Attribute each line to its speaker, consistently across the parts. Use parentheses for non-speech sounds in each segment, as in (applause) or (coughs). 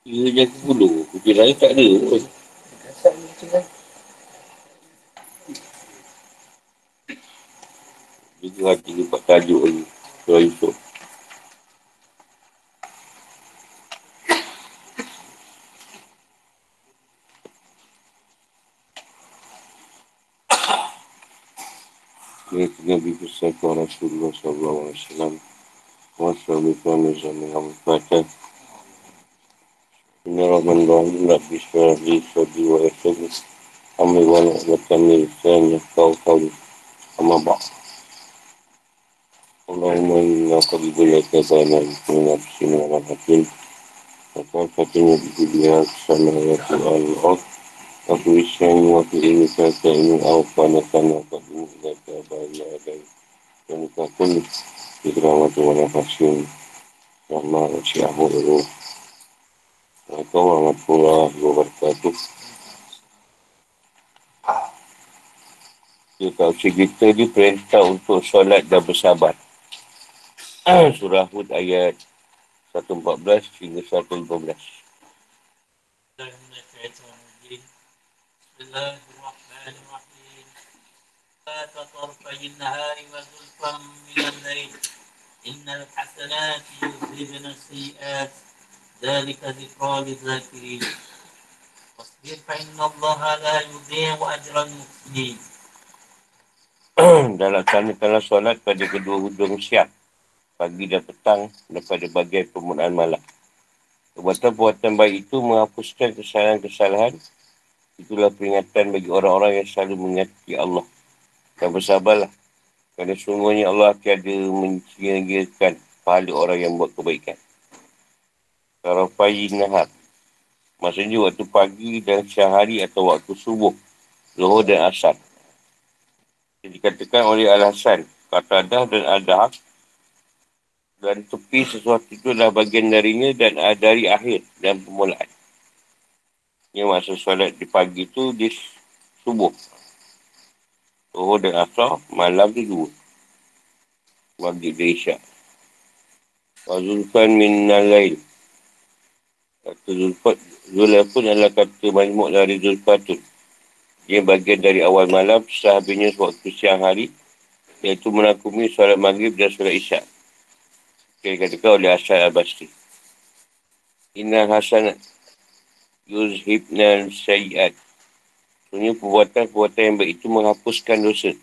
Speaker 1: Dia jaga bulu. Kucing lain tak ada pun. Itu hati dia buat tajuk lagi. Surah Yusuf. Ini Nabi besar Rasulullah SAW. Wassalamualaikum warahmatullahi wabarakatuh. Bismillahirrahmanirrahim. Nabi Syarli Sadi wa Yasud. Amri wa na'batan lisan kau kau. Amma ba' Allahumma inna qadibul yakabana Bismillah Bismillahirrahmanirrahim. Maka katanya di dunia Kesana ya Allah Aku isyani wa fi ini kata ini Awfana kana qadimu ilaka Baya adai Dan kakul Ikramatu wa nafasin Rahman syiahu iruh Assalamualaikum warahmatullahi wabarakatuh. Dia tak usah kita ni perintah untuk solat dan bersabar. (clears throat) Surah Hud ayat 114 hingga 115.
Speaker 2: Bismillahirrahmanirrahim. Tidak terpajin hari wa zulfam minal lain. Innal hasanati yuzhibna si'at. ذلك ذكرى للذاكرين واصبر فإن الله لا يضيع أجر المحسنين (clears throat)
Speaker 1: dan laksanakanlah solat pada kedua hujung siang, pagi dan petang dan pada bagian permulaan malam. Perbuatan-perbuatan baik itu menghapuskan kesalahan-kesalahan Itulah peringatan bagi orang-orang yang selalu mengingati Allah. Dan bersabarlah. Kerana sungguhnya Allah tiada mencingirkan pahala orang yang buat kebaikan. Tarafayi nahar. Maksudnya waktu pagi dan siang hari atau waktu subuh. Zuhur dan asar. Jadi dikatakan oleh Al-Hasan. Kata adah dan adah. Dan tepi sesuatu itu adalah bagian darinya dan dari akhir dan permulaan. Yang masa solat di pagi tu di subuh. Subuh dan asar, malam tu dua. Maghrib dan isyak. Wazulfan min nalail. Kata Zulfat, Zulfat adalah kata majmuk dari Zulfatun. Dia bagian dari awal malam, setelah habisnya waktu siang hari, iaitu menakumi solat maghrib dan solat isyak. Dia katakan oleh Asal Al-Basri. Inna Hasan yuzhibna sayyat. Sebenarnya perbuatan-perbuatan yang baik itu menghapuskan dosa.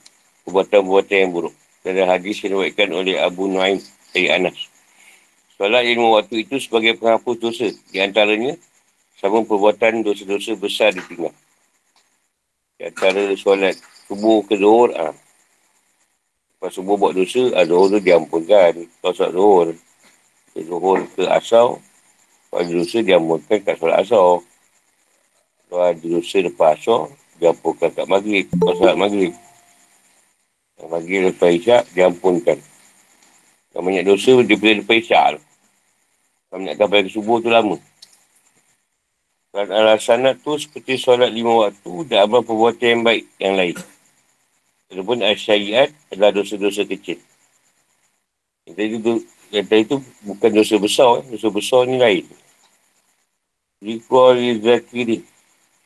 Speaker 1: Perbuatan-perbuatan yang buruk. Dalam hadis yang oleh Abu Nuaim dari Anas. Solat ilmu waktu itu sebagai penghapus dosa. Di antaranya, sama perbuatan dosa-dosa besar ditinggal. Di antara solat subuh ke zuhur, ah. Lepas subuh buat dosa, ah, zuhur tu diampunkan. Kalau solat zuhur, ke zuhur ke asal, kalau dosa diampunkan kat solat asal. Kalau ada dosa lepas asal, diampunkan kat maghrib. Kalau solat maghrib. Maghrib lepas isyak, diampunkan. Kalau banyak dosa, dia boleh lepas isyak Kalau nak sampai ke subuh tu lama. Dan alasanat tu seperti solat lima waktu dan amal perbuatan yang baik yang lain. Walaupun asyariat adalah dosa-dosa kecil. Yang tadi itu, yang tadi itu bukan dosa besar. Dosa besar ni lain. Zikro zakiri.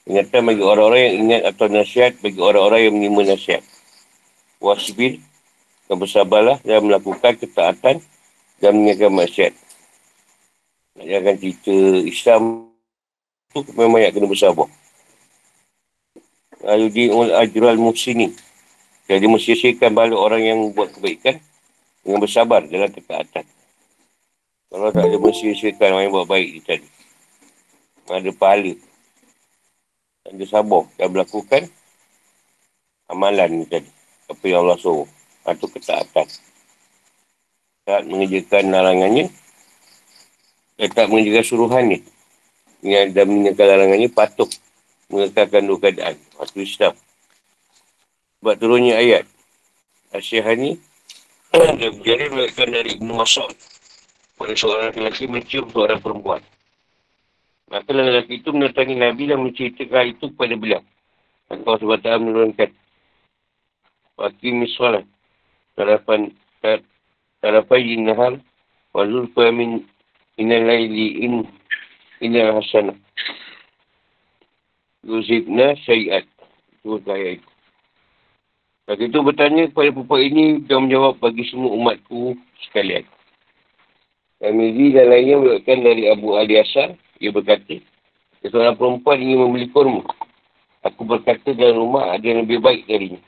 Speaker 1: Ingatan bagi orang-orang yang ingat atau nasihat bagi orang-orang yang menerima nasihat. Wasbir dan bersabarlah dan melakukan ketaatan dan menjaga maksiat. Nak jangan cerita Islam tu memang nak kena bersabar. Ayudi'ul ajral muhsini. Jadi mesti balik orang yang buat kebaikan dengan bersabar dalam ketaatan. Kalau tak ada mesti orang yang buat baik di tadi. Ada pahala dan dia sabar dan melakukan amalan ni tadi. Apa yang Allah suruh. Atau ketaatan. Tak mengerjakan larangannya. Dan tak mengerjakan suruhannya. Yang dan mengerjakan larangannya patut mengekalkan dua keadaan. Waktu Islam. Sebab turunnya ayat. Asyihah ni dia berjari melakukan dari Ibn Mas'ud. Pada seorang lelaki mencium seorang perempuan. Maka lelaki itu mendatangi Nabi dan menceritakan itu kepada beliau. Allah SWT menurunkan. Wakil miswalah. Tarapan tarapan jinnahar. Wazul famin inal layli in Ina hasanah. Yuzibna syai'at. Itu ayat itu. Lagi itu bertanya kepada perempuan ini dan menjawab bagi semua umatku sekalian. Amizi dan lainnya berkata dari Abu Ali Asar. Ia berkata, seorang perempuan ingin membeli kurma. Aku berkata dalam rumah ada yang lebih baik darinya.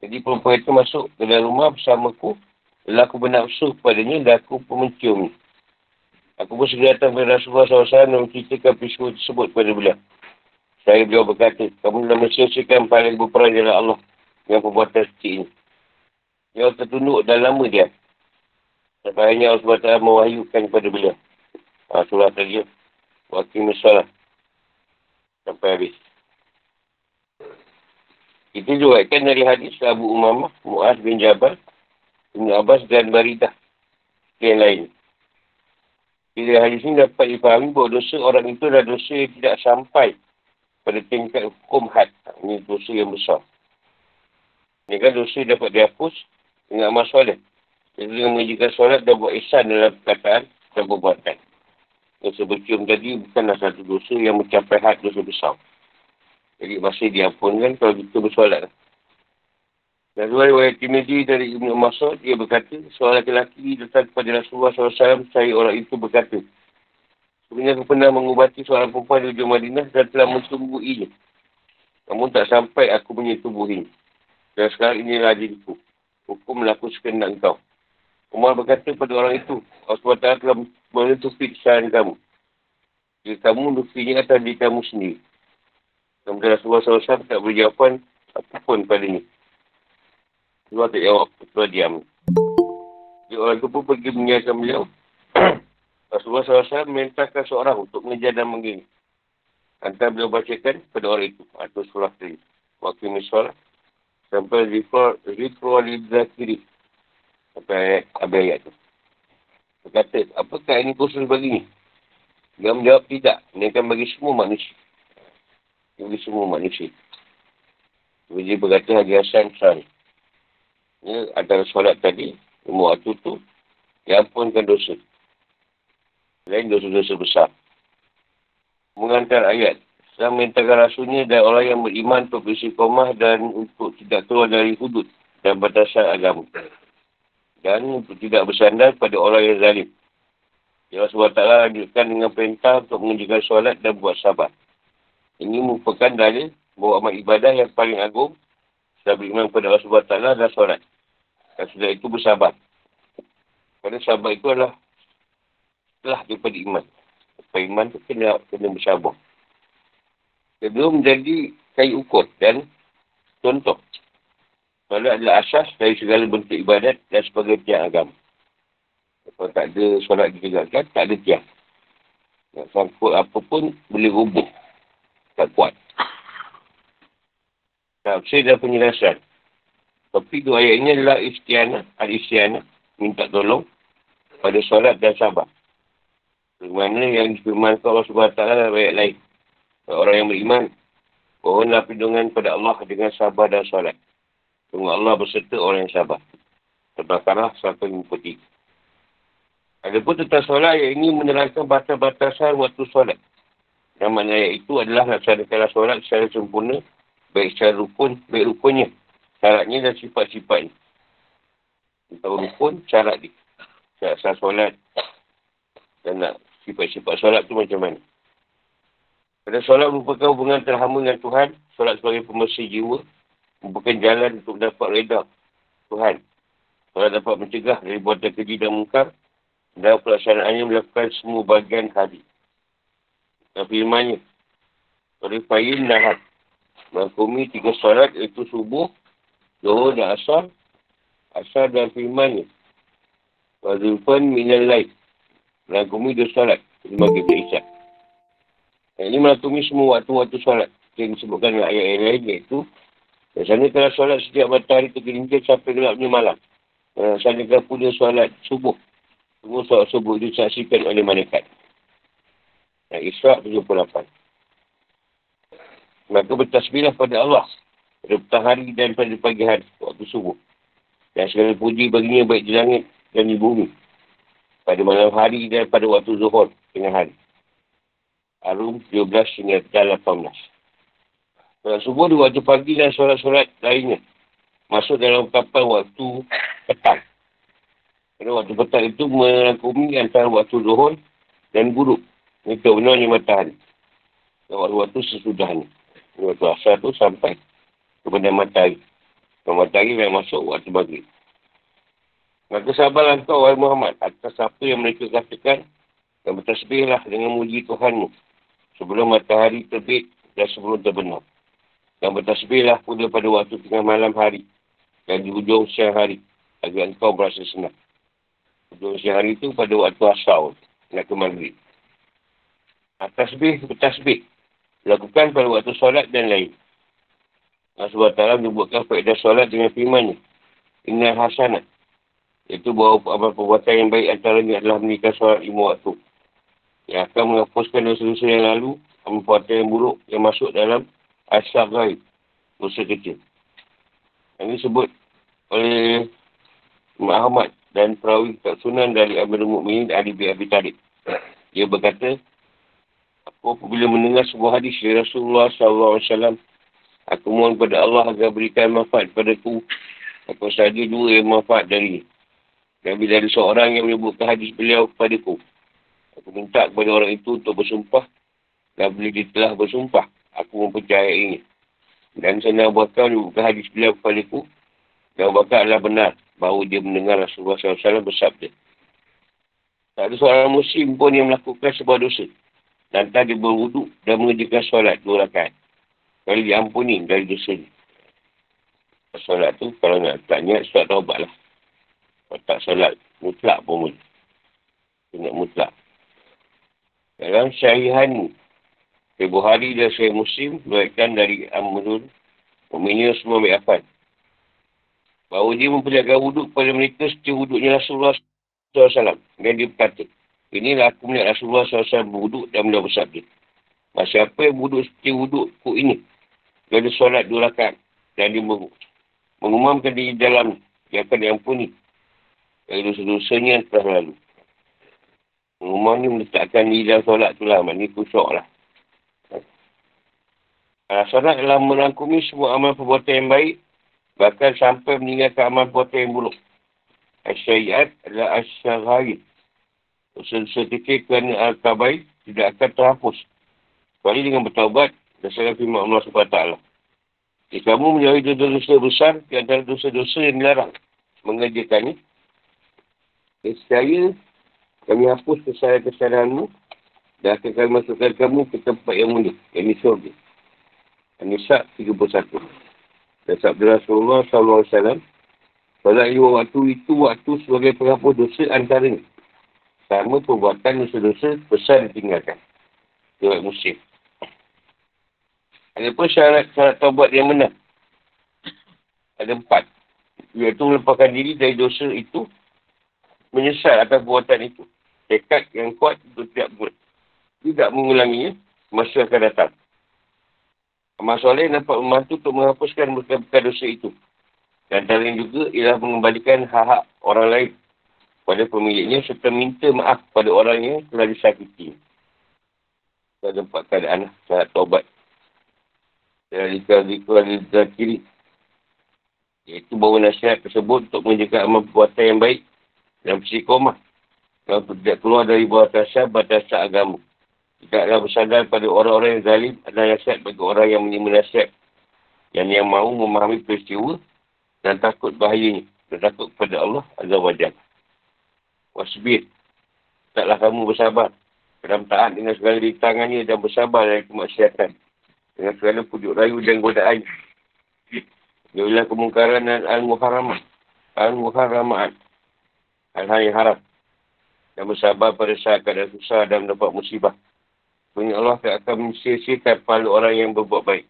Speaker 1: Jadi perempuan itu masuk ke dalam rumah bersama aku. Lalu aku bernafsu kepadanya dan aku pun menciumnya. Aku pun segera datang kepada Rasulullah SAW dan menceritakan peristiwa tersebut kepada beliau. Saya beliau berkata, kamu telah mensiasikan paling berperang dalam Allah dengan perbuatan seperti ini. Dia tertunduk dan lama dia. Sampai akhirnya Allah SWT mewahyukan kepada beliau. Ha, surah tadi. Wakil misalah. Sampai habis. Itu juga kan dari hadis Abu Umamah, Mu'az bin Jabal, Ibn Abbas dan Baridah. Yang lain. Bila hadis ini dapat dipahami bahawa dosa orang itu adalah dosa yang tidak sampai pada tingkat hukum had. Ini dosa yang besar. Ini kan dosa dapat dihapus dengan amal solat. Jadi dengan menjaga solat dan buat ihsan dalam perkataan dan perbuatan. Dosa bercium tadi bukanlah satu dosa yang mencapai had dosa besar. Jadi masih diampunkan kalau kita bersolat. Dan dua riwayat Tirmidhi dari Ibn Masud, dia berkata, seorang lelaki datang kepada Rasulullah SAW, saya orang itu berkata, Sebenarnya aku pernah mengubati seorang perempuan di ujung Madinah dan telah mentumbuhinya. Namun tak sampai aku ini. Dan sekarang inilah diriku. Hukum melaku sekendak engkau. Umar berkata kepada orang itu, Allah SWT telah menutupi kesalahan kamu. Jika kamu menutupinya atas diri kamu sendiri. Kemudian Rasulullah SAW tak beri jawapan apapun pada ini. Rasulullah tak jawab, Rasulullah diam. Jadi orang itu pun pergi mengingatkan beliau. (clears throat) Rasulullah SAW memerintahkan seorang untuk mengejar dan menggini. Antara beliau bacakan pada orang itu. Atau surah tadi. Waktu misalnya. Sampai zikro al-zakiri. Sampai ayat, habis ayat tu. Dia kata, apakah ini khusus bagi ni? Dia menjawab tidak. Ini akan bagi semua manusia. Bagi semua manusia. Dia berkata Haji Hassan Sari. Ini antara solat tadi. Waktu tu. Dia ampunkan dosa. Lain dosa-dosa besar. Mengantar ayat. Sedang mintakan rasulnya dan orang yang beriman untuk komah dan untuk tidak keluar dari hudud dan batasan agama. Dan untuk tidak bersandar pada orang yang zalim. Ya SWT lanjutkan dengan perintah untuk mengerjakan solat dan buat sabar. Ini merupakan dalil bahawa amal ibadah yang paling agung sudah beriman kepada Allah SWT dan solat. Dan sudah itu bersabar. Kerana sabar itu adalah setelah daripada iman. Sebab iman tu kena, kena bersabar. Kedua menjadi kayu ukur dan contoh. Solat adalah asas dari segala bentuk ibadat dan sebagai tiang agama. Kalau tak ada solat ditegakkan, tak ada tiang. Nak sangkut apa pun boleh rubuh. Tak kuat. Tak dah penjelasan. Tapi dua ayat ini adalah istianah, al-istianah, minta tolong pada solat dan sabar. Bagaimana yang difirmankan Allah SWT dalam ayat lain. Orang yang beriman. Mohonlah perlindungan pada Allah dengan sabar dan solat. Tunggu Allah berserta orang yang sabar. Terbakarlah sampai mengikuti. Ada pun tentang solat yang ini menerangkan batas-batasan waktu solat. Yang mana ayat itu adalah laksanakanlah solat secara sempurna. Baik secara rukun, baik rukunnya. Syaratnya dan sifat-sifatnya. Untuk rukun, syarat dia. Syarat solat. Dan nak sifat-sifat solat tu macam mana. Pada solat merupakan hubungan terhama dengan Tuhan. Solat sebagai pembersih jiwa. Merupakan jalan untuk dapat reda Tuhan. Solat dapat mencegah dari buatan keji dan mungkar. Dan pelaksanaannya melakukan semua bagian hari. Dan firmannya. Oleh Fayin Nahat. Menghukumi tiga solat iaitu subuh, Zuhur dan Asar. Asar dan firmannya. Wazifan minal lain. Melakumi dua solat. Lima kita isyak. Yang ini melakumi semua waktu-waktu solat. Yang disebutkan dalam ayat yang lain iaitu. Biasanya kalau solat setiap matahari tergelincir sampai gelapnya malam. Biasanya kalau punya solat subuh. Semua solat subuh disaksikan oleh malaikat. Yang Isra' 78. Maka bertasbihlah pada Allah. Pada petang hari dan pada pagi hari. Waktu subuh. Dan segala puji baginya baik di langit dan di bumi pada malam hari dan pada waktu zuhur tengah hari. Arum 17 hingga 18. Solat subuh di waktu pagi dan solat-solat lainnya. Masuk dalam kapan waktu petang. Kerana waktu petang itu merangkumi antara waktu zuhur dan buruk. Ini kebenarannya matahari. Dan waktu-waktu sesudahnya. Waktu asal tu sampai kepada matahari. Kalau matahari yang masuk waktu maghrib. Maka sabarlah kau, wahai Muhammad, atas apa yang mereka katakan dan bertasbihlah dengan muji Tuhanmu sebelum matahari terbit dan sebelum terbenam. Dan bertasbihlah pula pada waktu tengah malam hari dan di hujung siang hari agar engkau berasa senang. Hujung siang hari itu pada waktu asal nak ke maghrib. Tasbih bertasbih. Lakukan pada waktu solat dan lain. Allah SWT menyebutkan faedah solat dengan firmannya. Inna hasanat. Itu bahawa amal perbuatan yang baik antaranya adalah menikah solat lima waktu. Yang akan menghapuskan dosa-dosa yang lalu, perbuatan yang buruk yang masuk dalam asal gaib. Dosa kecil. Ini disebut oleh Muhammad dan perawi tak sunan dari Amirul Mu'minin Ali bin Abi Talib. Dia berkata, Aku apabila mendengar sebuah hadis dari Rasulullah SAW, aku mohon kepada Allah agar berikan manfaat kepada ku. Aku saja dua yang manfaat dari Nabi dari seorang yang menyebutkan hadis beliau kepada ku. Aku minta kepada orang itu untuk bersumpah. Dan bila dia telah bersumpah, aku mempercayainya. Dan saya nak bakal menyebutkan hadis beliau kepada ku. Dan bakal adalah benar bahawa dia mendengar Rasulullah SAW bersabda. Tak ada seorang muslim pun yang melakukan sebuah dosa. Dan tak dia berwuduk dan mengerjakan solat dua rakaat. Kalau diampuni dari dosa ni. Solat tu kalau nak tak niat, solat taubat lah. Kalau tak solat mutlak pun boleh. Kena mutlak. Dalam syahihan Ibu Hari dan Syahih Muslim berkaitan dari Amrul Uminnya semua ambil apa? Bahawa dia memperlihatkan wuduk kepada mereka setiap wuduknya Rasulullah SAW. Dan dia berkata, inilah aku melihat Rasulullah SAW berwuduk dan beliau bersabda. Masa apa yang wuduk setiap wuduk ku ini? Ada solat dua rakat. Dan dia mengumumkan di dalam dia akan diampuni dari dosa-dosanya yang telah lalu. Rumah ni meletakkan di dalam solat tu lah. Maknanya kusuk lah. Uh, solat adalah merangkumi semua amal perbuatan yang baik. Bahkan sampai meninggalkan amal perbuatan yang buruk. Asyariat adalah. Dosa-dosa kecil kerana al-kabaid tidak akan terhapus. Kecuali dengan bertaubat dasarkan firman Allah SWT. Jika kamu menjauhi dosa-dosa besar di antara dosa-dosa yang dilarang mengerjakannya, Nescaya kami hapus kesalahan-kesalahanmu dan akan kami masukkan kamu ke tempat yang mulia. Yang ini surga. An-Nisa 31. Dan sabda Rasulullah SAW. Salat lima waktu itu waktu sebagai penghapus dosa antaranya. Sama perbuatan dosa-dosa besar ditinggalkan. Jawab musim. Ada pun syarat syarat taubat yang benar. Ada empat. Iaitu melepaskan diri dari dosa itu menyesal atas perbuatan itu. Tekad yang kuat untuk tidak buat. Tidak mengulanginya, masa akan datang. Amal soleh dapat membantu untuk menghapuskan bekas-bekas dosa itu. Dan lain juga ialah mengembalikan hak-hak orang lain pada pemiliknya serta minta maaf pada orang yang telah disakiti. Ada empat keadaan saat taubat. Dari kali kiri. Iaitu bawa nasihat tersebut untuk menjaga amal perbuatan yang baik dan psikomah. Kalau tidak keluar dari bawah tasya batasan agama. Tidaklah bersandar pada orang-orang yang zalim adalah nasihat bagi orang yang menerima nasihat. Yang yang mahu memahami peristiwa dan takut bahayanya. Dan takut kepada Allah Azza wa Jal. Wasbir. Taklah kamu bersabar. Dalam taat dengan segala rintangannya dan bersabar dari kemaksiatan. Dengan segala pujuk rayu dan godaan. Jauhilah kemungkaran dan al-muharamah. Al-muharamah hal-hal yang haram. Dan bersabar pada saat keadaan susah dan mendapat musibah. Punya Allah akan mensiasikan pahala orang yang berbuat baik.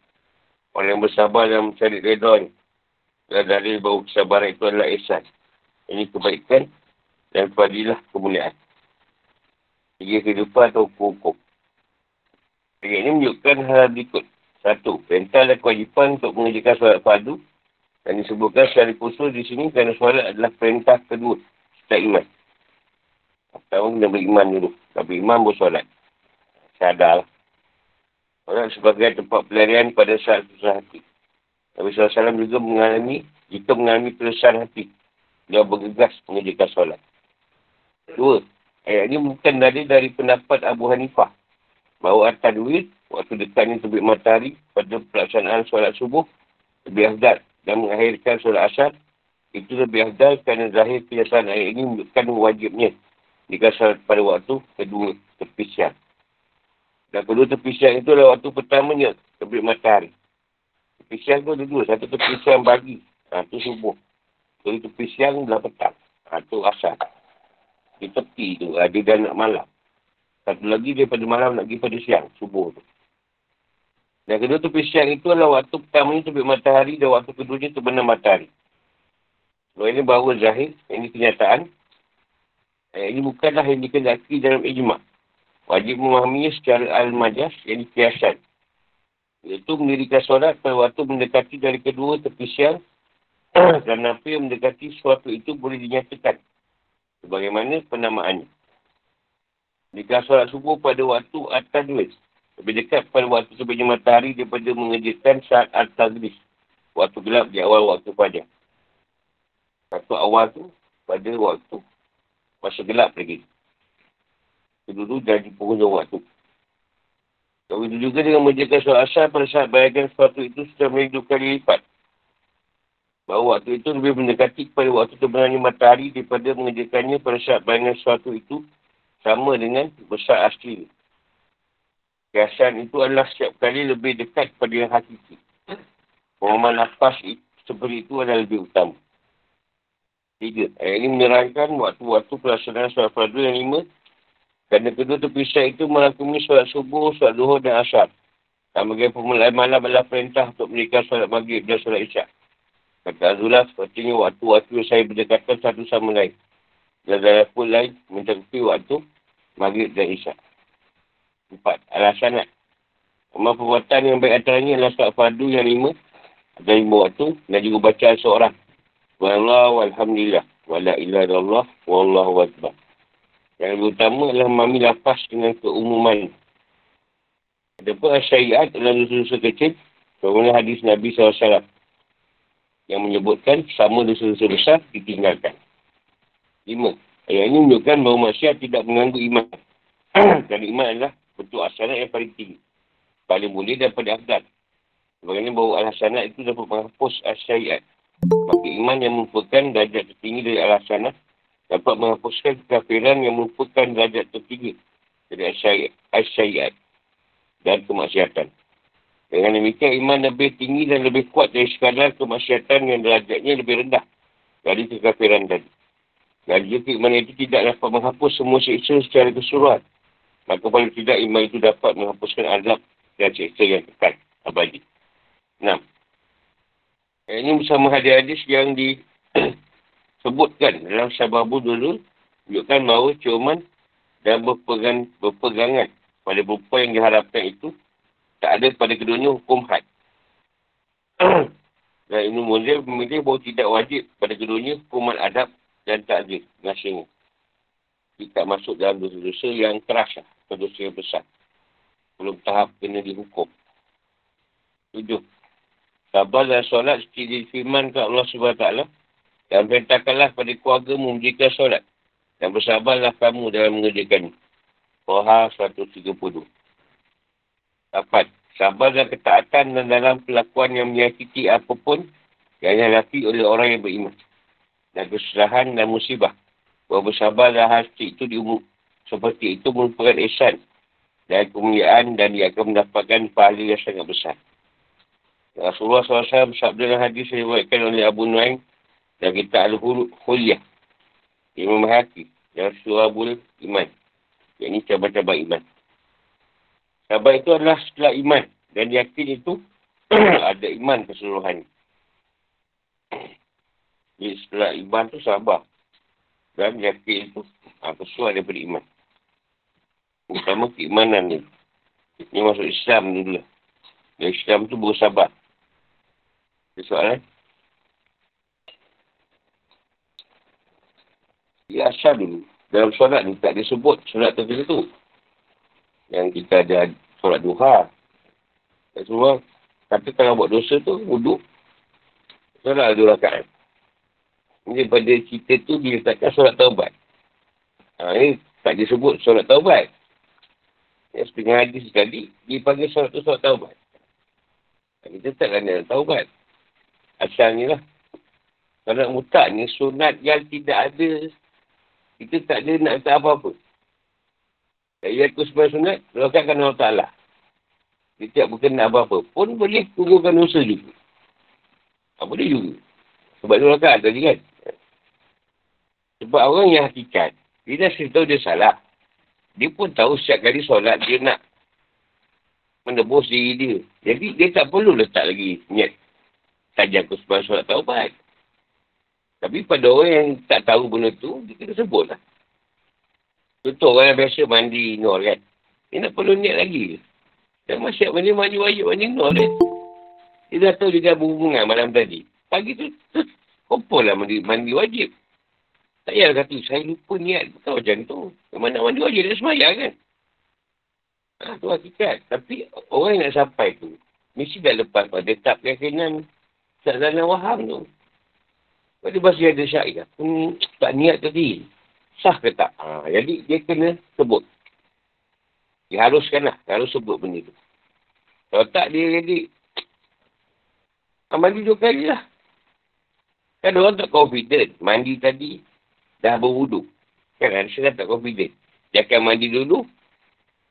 Speaker 1: Orang yang bersabar dan mencari redha Dan dari bahawa kesabaran itu adalah ihsan. Ini kebaikan dan fadilah kemuliaan. Tiga kehidupan atau hukum. Ayat ini menunjukkan hal berikut. Satu, perintah dan kewajipan untuk mengerjakan solat fardu. Dan disebutkan secara khusus di sini kerana solat adalah perintah kedua tak iman. Pertama kena beriman dulu. Tak beriman bersolat. Sadar. Solat sebagai tempat pelarian pada saat susah hati. Nabi SAW juga mengalami, jika mengalami keresahan hati. Dia bergegas mengerjakan solat. Dua, ayat ini bukan dari dari pendapat Abu Hanifah. Bahawa At-Tadwid, waktu dekatnya terbit matahari pada pelaksanaan solat subuh, lebih afdal dan mengakhirkan solat asar, itu lebih afdal kerana zahir kebiasaan ayat ini menunjukkan wajibnya jika solat pada waktu kedua tepi siang. Dan kedua tepi siang itu adalah waktu pertamanya terbit matahari. Tepi siang tu ada dua. Satu tepi siang pagi. Ha, tu subuh. Kedua tepi siang adalah petang. Ha, tu asal. Di tepi tu. Ada ha, dan nak malam. Satu lagi daripada malam nak pergi pada siang. Subuh tu. Dan kedua tepi siang itu adalah waktu pertamanya terbit matahari dan waktu keduanya terbenam matahari. Kalau ini bahawa zahir, ini kenyataan. Eh, ini bukanlah yang dikendaki dalam ijma' wajib memahaminya secara al-majas yang kiasan. Iaitu mendirikan solat pada waktu mendekati dari kedua tepi siang (clears throat) dan apa yang mendekati suatu itu boleh dinyatakan. Sebagaimana penamaannya. Jika solat subuh pada waktu atas duit. Lebih dekat pada waktu sebenarnya matahari daripada mengerjakan saat duit. Waktu gelap di awal waktu pajak. Waktu awal tu pada waktu masa gelap lagi. Dulu jadi penghujung waktu. Tapi itu juga dengan menjaga soal asal pada saat bayangkan sesuatu itu sudah menjadi dua kali lipat. Bahawa waktu itu lebih mendekati kepada waktu kebenaran matahari daripada mengerjakannya pada saat bayangan sesuatu itu sama dengan besar asli. Kiasan itu adalah setiap kali lebih dekat kepada yang hakiki. Pemahaman nafas seperti itu adalah lebih utama. Tiga. Ayat ini menerangkan waktu-waktu pelaksanaan soal fardu yang lima Kerana kedua terpisah itu melakumi solat subuh, solat duhur dan asar. Dan bagi pemulaan malam adalah perintah untuk mereka solat maghrib dan solat isyak. Kata Azullah, sepertinya waktu-waktu saya berdekatan satu sama lain. Dan dalam pun lain, mencakupi waktu maghrib dan isyak. Empat, alasan. Amal perbuatan yang baik antaranya adalah solat fardu yang lima. Ada lima waktu. Dan juga bacaan seorang. Wallahu alhamdulillah. Wala ilah Allah. Wallahu akbar. Yang lebih utama adalah memahami lapas dengan keumuman. Ada pun syariat adalah dosa-dosa kecil. Bagaimana hadis Nabi SAW. Yang menyebutkan sama dosa-dosa besar ditinggalkan. Lima. Ayat ini menunjukkan bahawa manusia tidak mengganggu iman. (clears throat) Dan iman adalah bentuk asanat yang paling tinggi. Paling mulia daripada afdal. Sebagainya bahawa al-hasanat itu dapat menghapus syariat Maka iman yang merupakan darjah tertinggi dari al-hasanat dapat menghapuskan kekafiran yang merupakan derajat tertinggi dari asyariat dan kemaksiatan. Dengan demikian, iman lebih tinggi dan lebih kuat dari sekadar kemaksiatan yang derajatnya lebih rendah dari kekafiran tadi. Dan jika iman itu tidak dapat menghapus semua siksa secara keseluruhan, maka paling tidak iman itu dapat menghapuskan azab dan siksa yang kekal abadi. Enam. Ini bersama hadis-hadis yang di (clears throat) sebutkan dalam sababu dulu tunjukkan bahawa ciuman dan berpegang, berpegangan pada perempuan yang diharapkan itu tak ada pada keduanya hukum had. (clears throat) dan Ibn Munzir memilih bahawa tidak wajib pada keduanya hukuman adab dan takdir nasinya. Tidak masuk dalam dosa-dosa yang keras atau dosa yang besar. Belum tahap kena dihukum. Tujuh. Sabar dan solat seperti firman ke Allah SWT dan perintahkanlah pada keluarga memberikan solat. Dan bersabarlah kamu dalam mengerjakan. Koha 132. Dapat. Sabar dan ketaatan dan dalam pelakuan yang menyakiti apapun yang dihadapi oleh orang yang beriman. Dan kesalahan dan musibah. Bahawa bersabarlah hati itu diumum. Seperti itu merupakan ihsan dan kemuliaan dan dia akan mendapatkan pahala yang sangat besar. Rasulullah SAW bersabda dalam hadis yang diwakilkan oleh Abu Nuaim dan kita al-huliyah. Imam Hati. Yang surabul iman. Yang ini cabar-cabar iman. Sabar itu adalah setelah iman. Dan yakin itu (clears throat) ada iman keseluruhan. Jadi setelah iman tu sabar. Dan yakin itu ha, keseluruhan daripada iman. Pertama keimanan ni. Ini masuk Islam dulu lah. Dan Islam tu bersabar. Ada soalan? Dia asal dulu. Dalam solat ni tak disebut solat tertentu. Yang kita ada solat duha. Semua kata kalau buat dosa tu, wuduk. Solat dua rakaat. Ini pada cerita tu diletakkan solat taubat. Ha, ini tak disebut solat taubat. Ya, setengah hadis sekali, dipanggil solat tu solat taubat. Kita tak kena taubat. Asalnya lah. Solat mutak ni sunat yang tidak ada. Kita tak ada nak letak apa-apa. Jadi aku sebagai sunat, lakukan Allah Ta'ala. Dia tak berkenan apa-apa. Pun boleh tunggukan dosa juga. Ha, boleh juga. Sebab dia lakukan tadi kan. Sebab orang yang hakikat, dia dah tahu dia salah. Dia pun tahu setiap kali solat dia nak menebus diri dia. Jadi dia tak perlu letak lagi niat. Saja aku sebab solat taubat. Tapi pada orang yang tak tahu benda tu, dia kena sebut lah. Contoh orang yang biasa mandi nur kan. Dia nak perlu niat lagi. Dan masih mandi mandi wajib mandi nur kan. Dia dah tahu dia dah berhubungan malam tadi. Pagi tu, (laughs) kumpul lah mandi, mandi wajib. Tak payah kata, saya lupa niat. Bukan macam tu. Nak mandi wajib, dia semayang kan. Ha, tu hakikat. Tapi orang yang nak sampai tu, mesti dah lepas pada tak keyakinan tak dalam waham tu. Pada bahasa ada syariah. Hmm, tak niat tadi. Sah ke tak? Ha, jadi dia kena sebut. Dia haruskan lah. Harus sebut benda tu. Kalau tak dia jadi. Mandi dua kali lah. Kan orang tak confident. Mandi tadi dah berwuduk. Kan ada tak confident. Dia akan mandi dulu.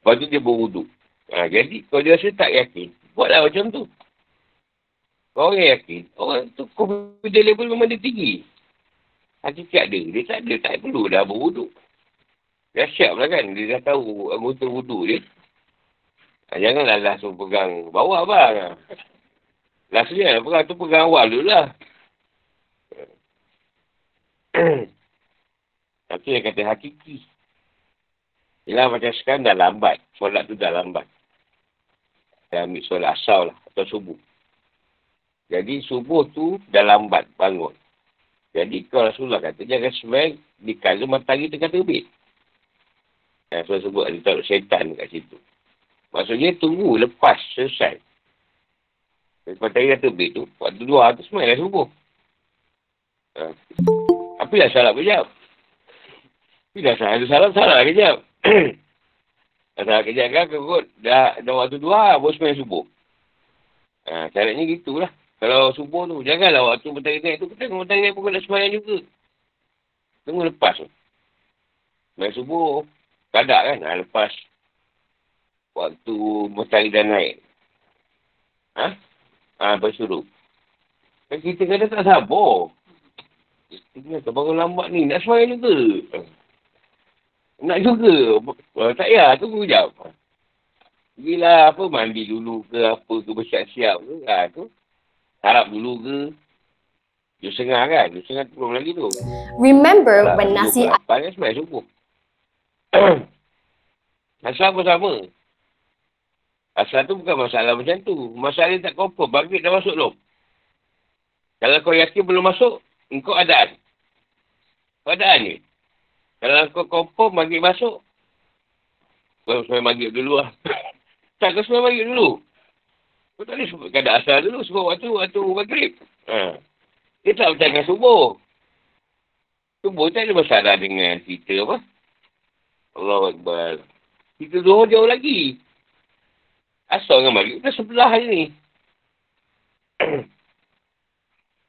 Speaker 1: Lepas tu dia berwuduk. Ha, jadi kalau dia rasa tak yakin. Buatlah macam tu. Kau orang yakin, orang tu confidence level memang dia tinggi. Hakikat dia, dia tak ada, tak perlu dah berwuduk. Dia siap lah kan, dia dah tahu anggota wuduk dia. Ha, janganlah langsung pegang bawah bang. Lastnya, pegang tu pegang awal dulu lah. (clears throat) Tapi yang kata hakiki. Ialah macam sekarang dah lambat. Solat tu dah lambat. Dah ambil solat asal lah. Atau subuh. Jadi subuh tu dah lambat bangun. Jadi kalau Rasulullah kata jangan sembahyang di kala matahari tengah terbit. Yang saya sebut ada taruh syaitan kat situ. Maksudnya tunggu lepas selesai. Matahari dah terbit tu. Waktu dua tu sembahyang subuh. Ha. Tapi dah salah kejap. Tapi dah salah. Salah, salah kejap. dah salah kejap kan. Kekut. Dah, dah waktu dua, bos main subuh. Ha, caranya gitulah. Kalau subuh tu, janganlah waktu matahari naik tu, kita matahari naik pun nak semayang juga. Tunggu lepas tu. Main subuh, kadak kan, ha, lepas waktu matahari dah naik. Ha? Ha, lepas suruh. Kan kita kadang tak sabar. Kita bangun lambat ni, nak semayang juga. Nak juga. Tak payah, tunggu jap. Gila apa, mandi dulu ke apa ke, bersiap-siap ke. Ha, tu. Harap dulu ke? Jus setengah kan? Jus setengah tu belum lagi tu.
Speaker 3: Remember Alah, when nasi...
Speaker 1: Apa kan semai subuh. Asal pun sama. Asal tu bukan masalah macam tu. Masalah tak confirm. Bagi dah masuk belum? Kalau kau yakin belum masuk, engkau adaan. Kau adaan je. Kalau kau confirm bagi masuk, kau semai maghrib dulu lah. (laughs) tak, kau semai maghrib dulu. Kau tak boleh kadang asal dulu sebab waktu waktu maghrib. Ha. Dia tak dengan subuh. Subuh tak ada masalah dengan cerita apa. Allah Akbar. Kita dua jauh lagi. Asal dengan maghrib. Kita sebelah hari ni. (clears throat)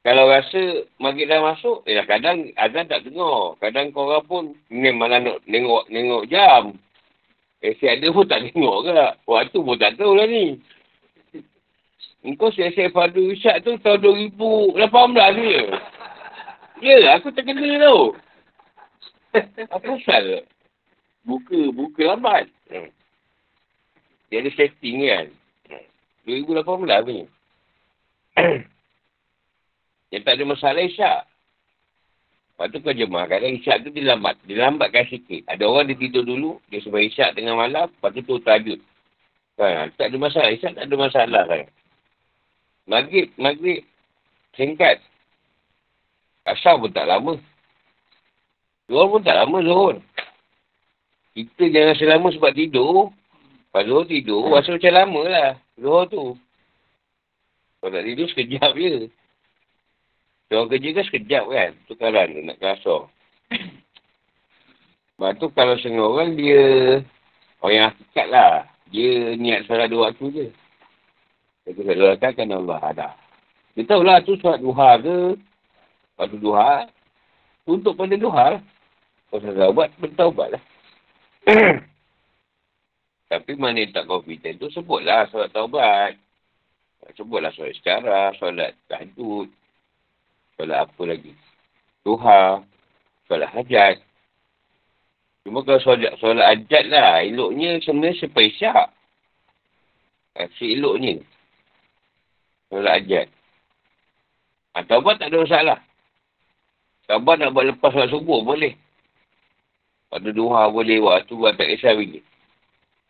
Speaker 1: Kalau rasa maghrib dah masuk, eh kadang azan tak dengar. Kadang korang pun ni malah nak nengok, nengok jam. Eh si ada pun tak (laughs) tengok ke. Waktu pun tak tahu lah ni. Engkau selesai fardu isyak tu tahun 2018 tu je. Ya, aku terkena tu. Apa pasal? Buka, buka lambat. Dia ada setting kan. 2018 ni. (clears throat) Yang tak ada masalah isyak. Lepas tu kau jemaah. Kadang isyak tu dia lambat. Dia lambatkan sikit. Ada orang dia tidur dulu. Dia sebab isyak tengah malam. Lepas tu tu tajud. Kan? Tak ada masalah. Isyak tak ada masalah kan. Maghrib, maghrib. Singkat. Asal pun tak lama. Zuhur pun tak lama Zuhur. Kita jangan selama sebab tidur. Pas Zuhur tidur, rasa macam lama lah. Zuhur tu. Kalau tak tidur sekejap je. Orang kerja kan sekejap kan. Tukaran tu nak kasar. (coughs) Lepas tu kalau setengah orang dia orang yang hakikat lah. Dia niat salat dua waktu je. Dia kata dua waktu kan Allah ada. Dia tahulah tu solat duha ke. Waktu duha. Untuk pada duha. Kalau saya buat, bertaubat lah. (coughs) Tapi mana yang tak confident tu sebutlah solat taubat. Sebutlah solat secara, solat tahajud. Solat apa lagi. Duha. Solat hajat. Cuma kalau solat, solat hajat lah. Eloknya sebenarnya sampai syak. Asyik eloknya. Solat hajat. Ha, taubat tak ada masalah. Taubat nak buat lepas solat subuh boleh. Waktu duha boleh, waktu buat tak kisah bila.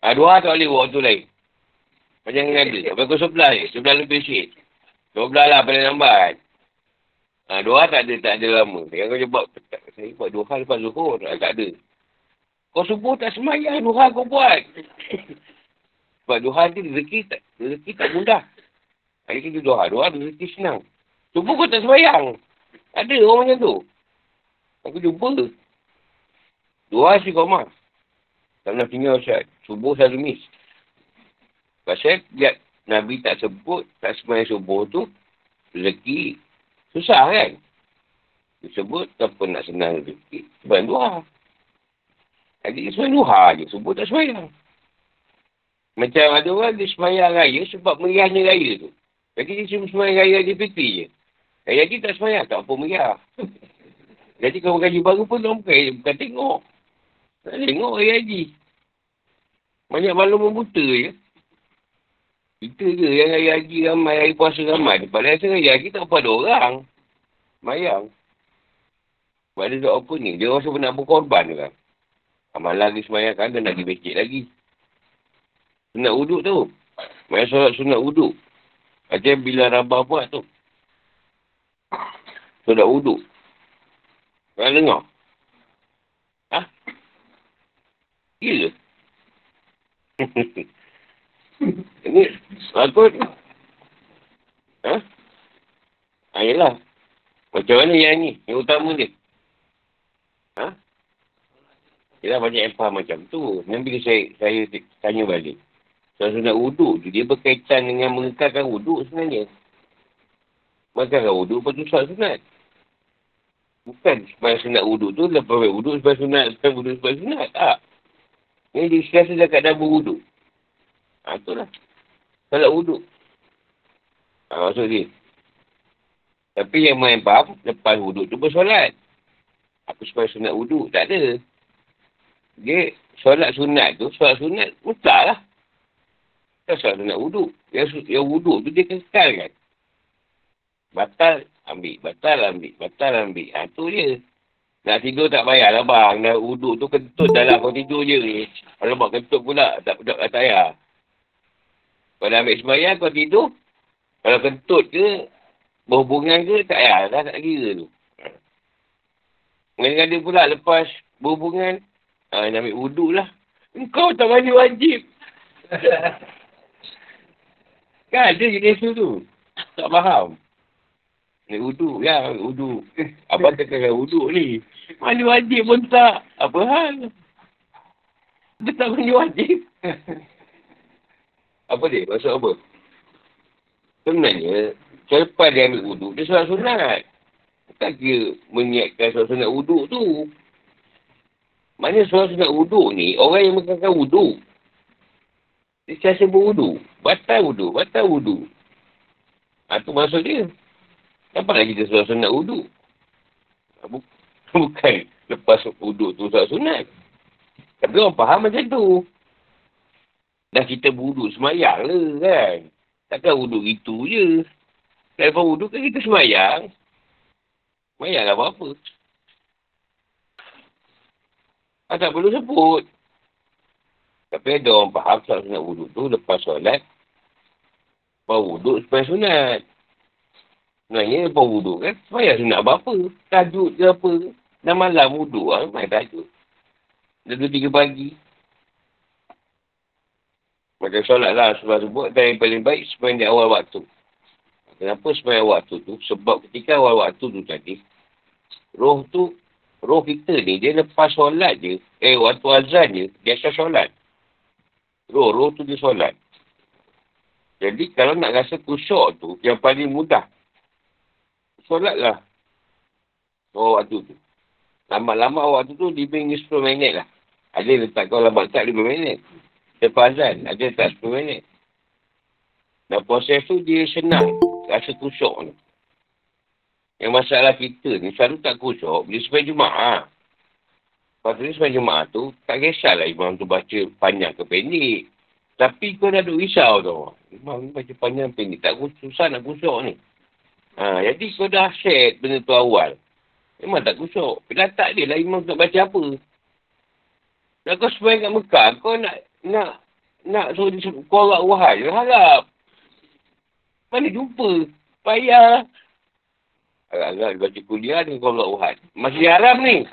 Speaker 1: Ha, dua tak boleh buat waktu lain. Macam ni ada. Pukul sebelah je. Sebelah lebih sikit. Dua belah lah paling lambat. Ha, dua tak ada, tak ada lama. Yang kau buat, saya buat hal lepas zuhur. Ha, tak ada. Kau subuh tak semayang, dua kau buat. (laughs) Sebab dua ni rezeki tak, rezeki tak mudah. Hari kita dua dua rezeki senang. Subuh kau tak semayang. Ada orang macam tu. Aku jumpa. Dua si kau mah. Tak nak tinggal Ustaz. Subuh selalu miss. Pasal lihat Nabi tak sebut, tak semayang subuh tu, rezeki susah kan? Dia sebut, apa nak senang rezeki? Sebab dua. Jadi semayang duha je, subuh tak semayang. Macam ada orang dia semayang raya sebab meriahnya raya tu. Jadi dia cuma semayang raya dia piti je. Raya dia tak semayang, tak apa meriah. (laughs) Jadi kalau gaji baru pun orang bukan, bukan tengok. Tak tengok hari haji. Banyak malu membuta je. Kita je yang hari haji ramai, hari puasa ramai. Padahal saya hari haji tak apa ada orang. Mayang. Sebab dia tak apa ni. Dia rasa nak berkorban kan. Amal lagi semayang kan, dia nak pergi becek lagi. Sunat uduk tu. Mayang solat sunat uduk. Macam bila rabah buat tu. Solat uduk. Kau dengar? Gila. (laughs) Ini aku Ha? Ayolah. Macam mana yang ni? Yang utama dia. Ha? Yelah banyak yang faham macam tu. Nanti bila saya, saya tanya balik. Soal sunat wuduk tu, dia berkaitan dengan mengekalkan wuduk sebenarnya. Mengekalkan wuduk, lepas tu soal sunat. Bukan sebab sunat wuduk tu, lepas wuduk sebab sunat, sebab wuduk sebab sunat. Tak. Ini dia dekat dah berwuduk. Ha, itulah. Salat wuduk. Ha, maksud dia. Tapi yang main faham, lepas wuduk tu bersolat. Apa supaya sunat wuduk? Tak ada. Dia, solat sunat tu, solat sunat, mutlak lah. Tak solat sunat wuduk. Yang, yang wuduk tu dia kekal kan. Batal, ambil. Batal, ambil. Batal, ambil. Ha, tu je. Nak tidur tak payahlah bang. Nak uduk tu kentut dah lah. Kau tidur je. Kalau buat kentut pula. Tak, tak, tak payah. Kalau ambil sembahyang kau tidur. Kalau kentut ke. Berhubungan ke. Tak payah lah. Tak kira tu. Dengan dia pula lepas berhubungan. Ha, nak ambil uduk lah. Kau tak mandi wajib. (laughs) kan ada jenis tu tu. Tak faham. Ni uduk ya, uduk. Abang kata uduk ni. Mandi wajib pun tak. Apa hal? Dia tak mandi wajib. (laughs) apa dia? Maksud apa? Sebenarnya, selepas dia ambil uduk, dia solat sunat. Tak kira menyiapkan solat sunat uduk tu. Mana solat sunat uduk ni, orang yang mengatakan uduk. Dia siasa beruduk. Batal uduk, batal uduk. Ha, maksud dia. Kenapa nak kita solat sunat uduk? (laughs) Bukan lepas uduk tu solat sunat. Tapi orang faham macam tu. Dah kita beruduk semayang lah kan. Takkan uduk itu je. Lepas uduk kan kita semayang. Semayang lah apa-apa. Ah, tak perlu sebut. Tapi ada orang faham solat sunat uduk tu lepas solat. Lepas uduk supaya sunat. Sebenarnya lepas wuduk kan, semayang sunat apa-apa. Tajuk ke apa. Dan malam wuduk lah, main tajuk. Dah dua tiga pagi. Macam solat lah sebab sebut dan yang paling baik sebenarnya di awal waktu. Kenapa sebenarnya waktu tu? Sebab ketika awal waktu tu tadi, roh tu, roh kita ni, dia lepas solat je, eh waktu azan je, dia akan solat. Roh, roh tu dia solat. Jadi kalau nak rasa kusyuk tu, yang paling mudah, solatlah. Oh waktu tu. Lama-lama waktu tu lebih 10 minit lah. Ada letak kau lambat tak 5 minit. Lepas azan, ada letak 10 minit. Dan proses tu dia senang. Rasa kusyuk ni. Yang masalah kita ni selalu tak kusyuk. Bila sampai Jumaat. Lepas tu sampai Jumaat tu, tak kisahlah imam tu baca panjang ke pendek. Tapi kau dah duk risau tu. Imam ni baca panjang pendek. Tak susah nak kusyuk ni. Ha, jadi kau dah set benda tu awal. Memang tak kusyuk. Bila tak dia lah imam nak baca apa. Dan kau sebenarnya kat Mekah, kau nak nak nak suruh dia agak wahai. Harap. Mana jumpa? Payah. Agak-agak baca kuliah kau agak wahai. Masih haram ni.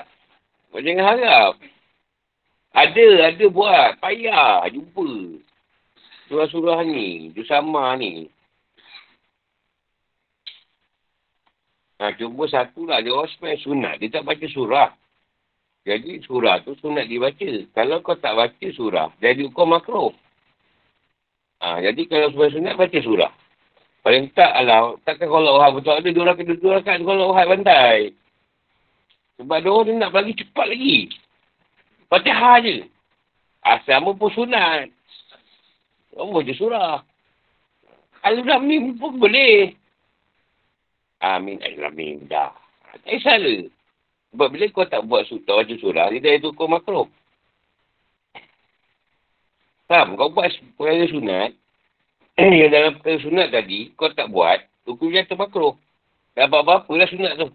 Speaker 1: Jangan harap. Ada, ada buat. Payah. Jumpa. Surah-surah ni. Itu sama ni. Ha, cuba satu lah. Dia orang sunat. Dia tak baca surah. Jadi surah tu sunat dibaca. Kalau kau tak baca surah, jadi kau makro. Ha, jadi kalau sebenarnya sunat, baca surah. Paling tak lah, takkan kalau orang betul ada dua rakat, dua rakat kalau orang bantai. Sebab dia orang nak lagi cepat lagi. Fatihah je. Asal pun sunat. Orang baca surah. Al-Ramim pun boleh. Amin. Al-Ramim dah. Tak salah. Sebab bila kau tak buat tak baca surah, dia dah itu kau makhluk. Faham? Kau buat perkara sunat, (clears throat) yang dalam perkara sunat tadi, kau tak buat, hukum jatuh makhluk. Tak apa-apa lah sunat tu.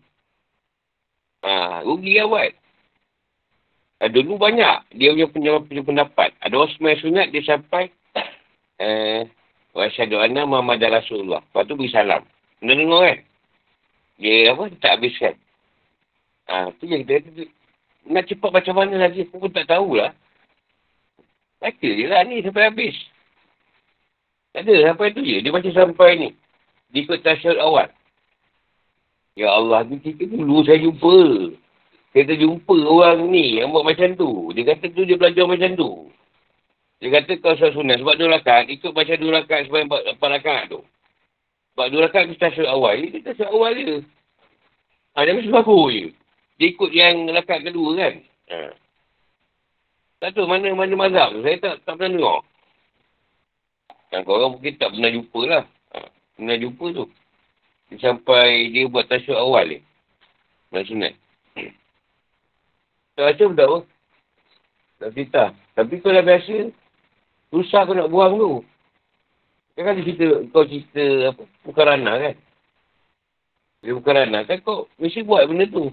Speaker 1: Ha, rugi lah buat. Ha, dulu banyak dia punya, punya, pendapat. Ada orang semai sunat, dia sampai (clears throat) eh, Wasyadu anna Muhammad Rasulullah. Lepas tu beri salam. Benda dengar kan? Dia apa? Dia tak habiskan. Ha, tu yang kita kata, nak cepat macam mana lagi, aku pun tak tahulah. Baca je lah ni sampai habis. Tak ada, sampai tu je. Dia macam sampai ni. Dia ikut tasyar awal. Ya Allah, ni kita dulu saya jumpa. Kita jumpa orang ni yang buat macam tu. Dia kata tu dia belajar macam tu. Dia kata kau sudah sunat. Sebab dua rakat, ikut baca dua rakat sebab empat rakat tu. Sebab dua rakat tu tasyar awal. Ini tasyar awal je. Ha, dia mesti bagus je. Dia ikut yang rakat kedua kan. Ha. Tak tahu mana mana mazhab. Saya tak, tak pernah dengar. Yang korang mungkin tak pernah jumpa lah. Ha. Pernah jumpa tu. Dia sampai dia buat tasyuk awal ni. Nak sunat. Tak baca pun tak apa. Tak cerita. Tapi kau dah biasa. Susah kau nak buang tu. Kan kan cerita, kau cerita apa, bukan ranah kan. Dia bukan ranah kan kau mesti buat benda tu.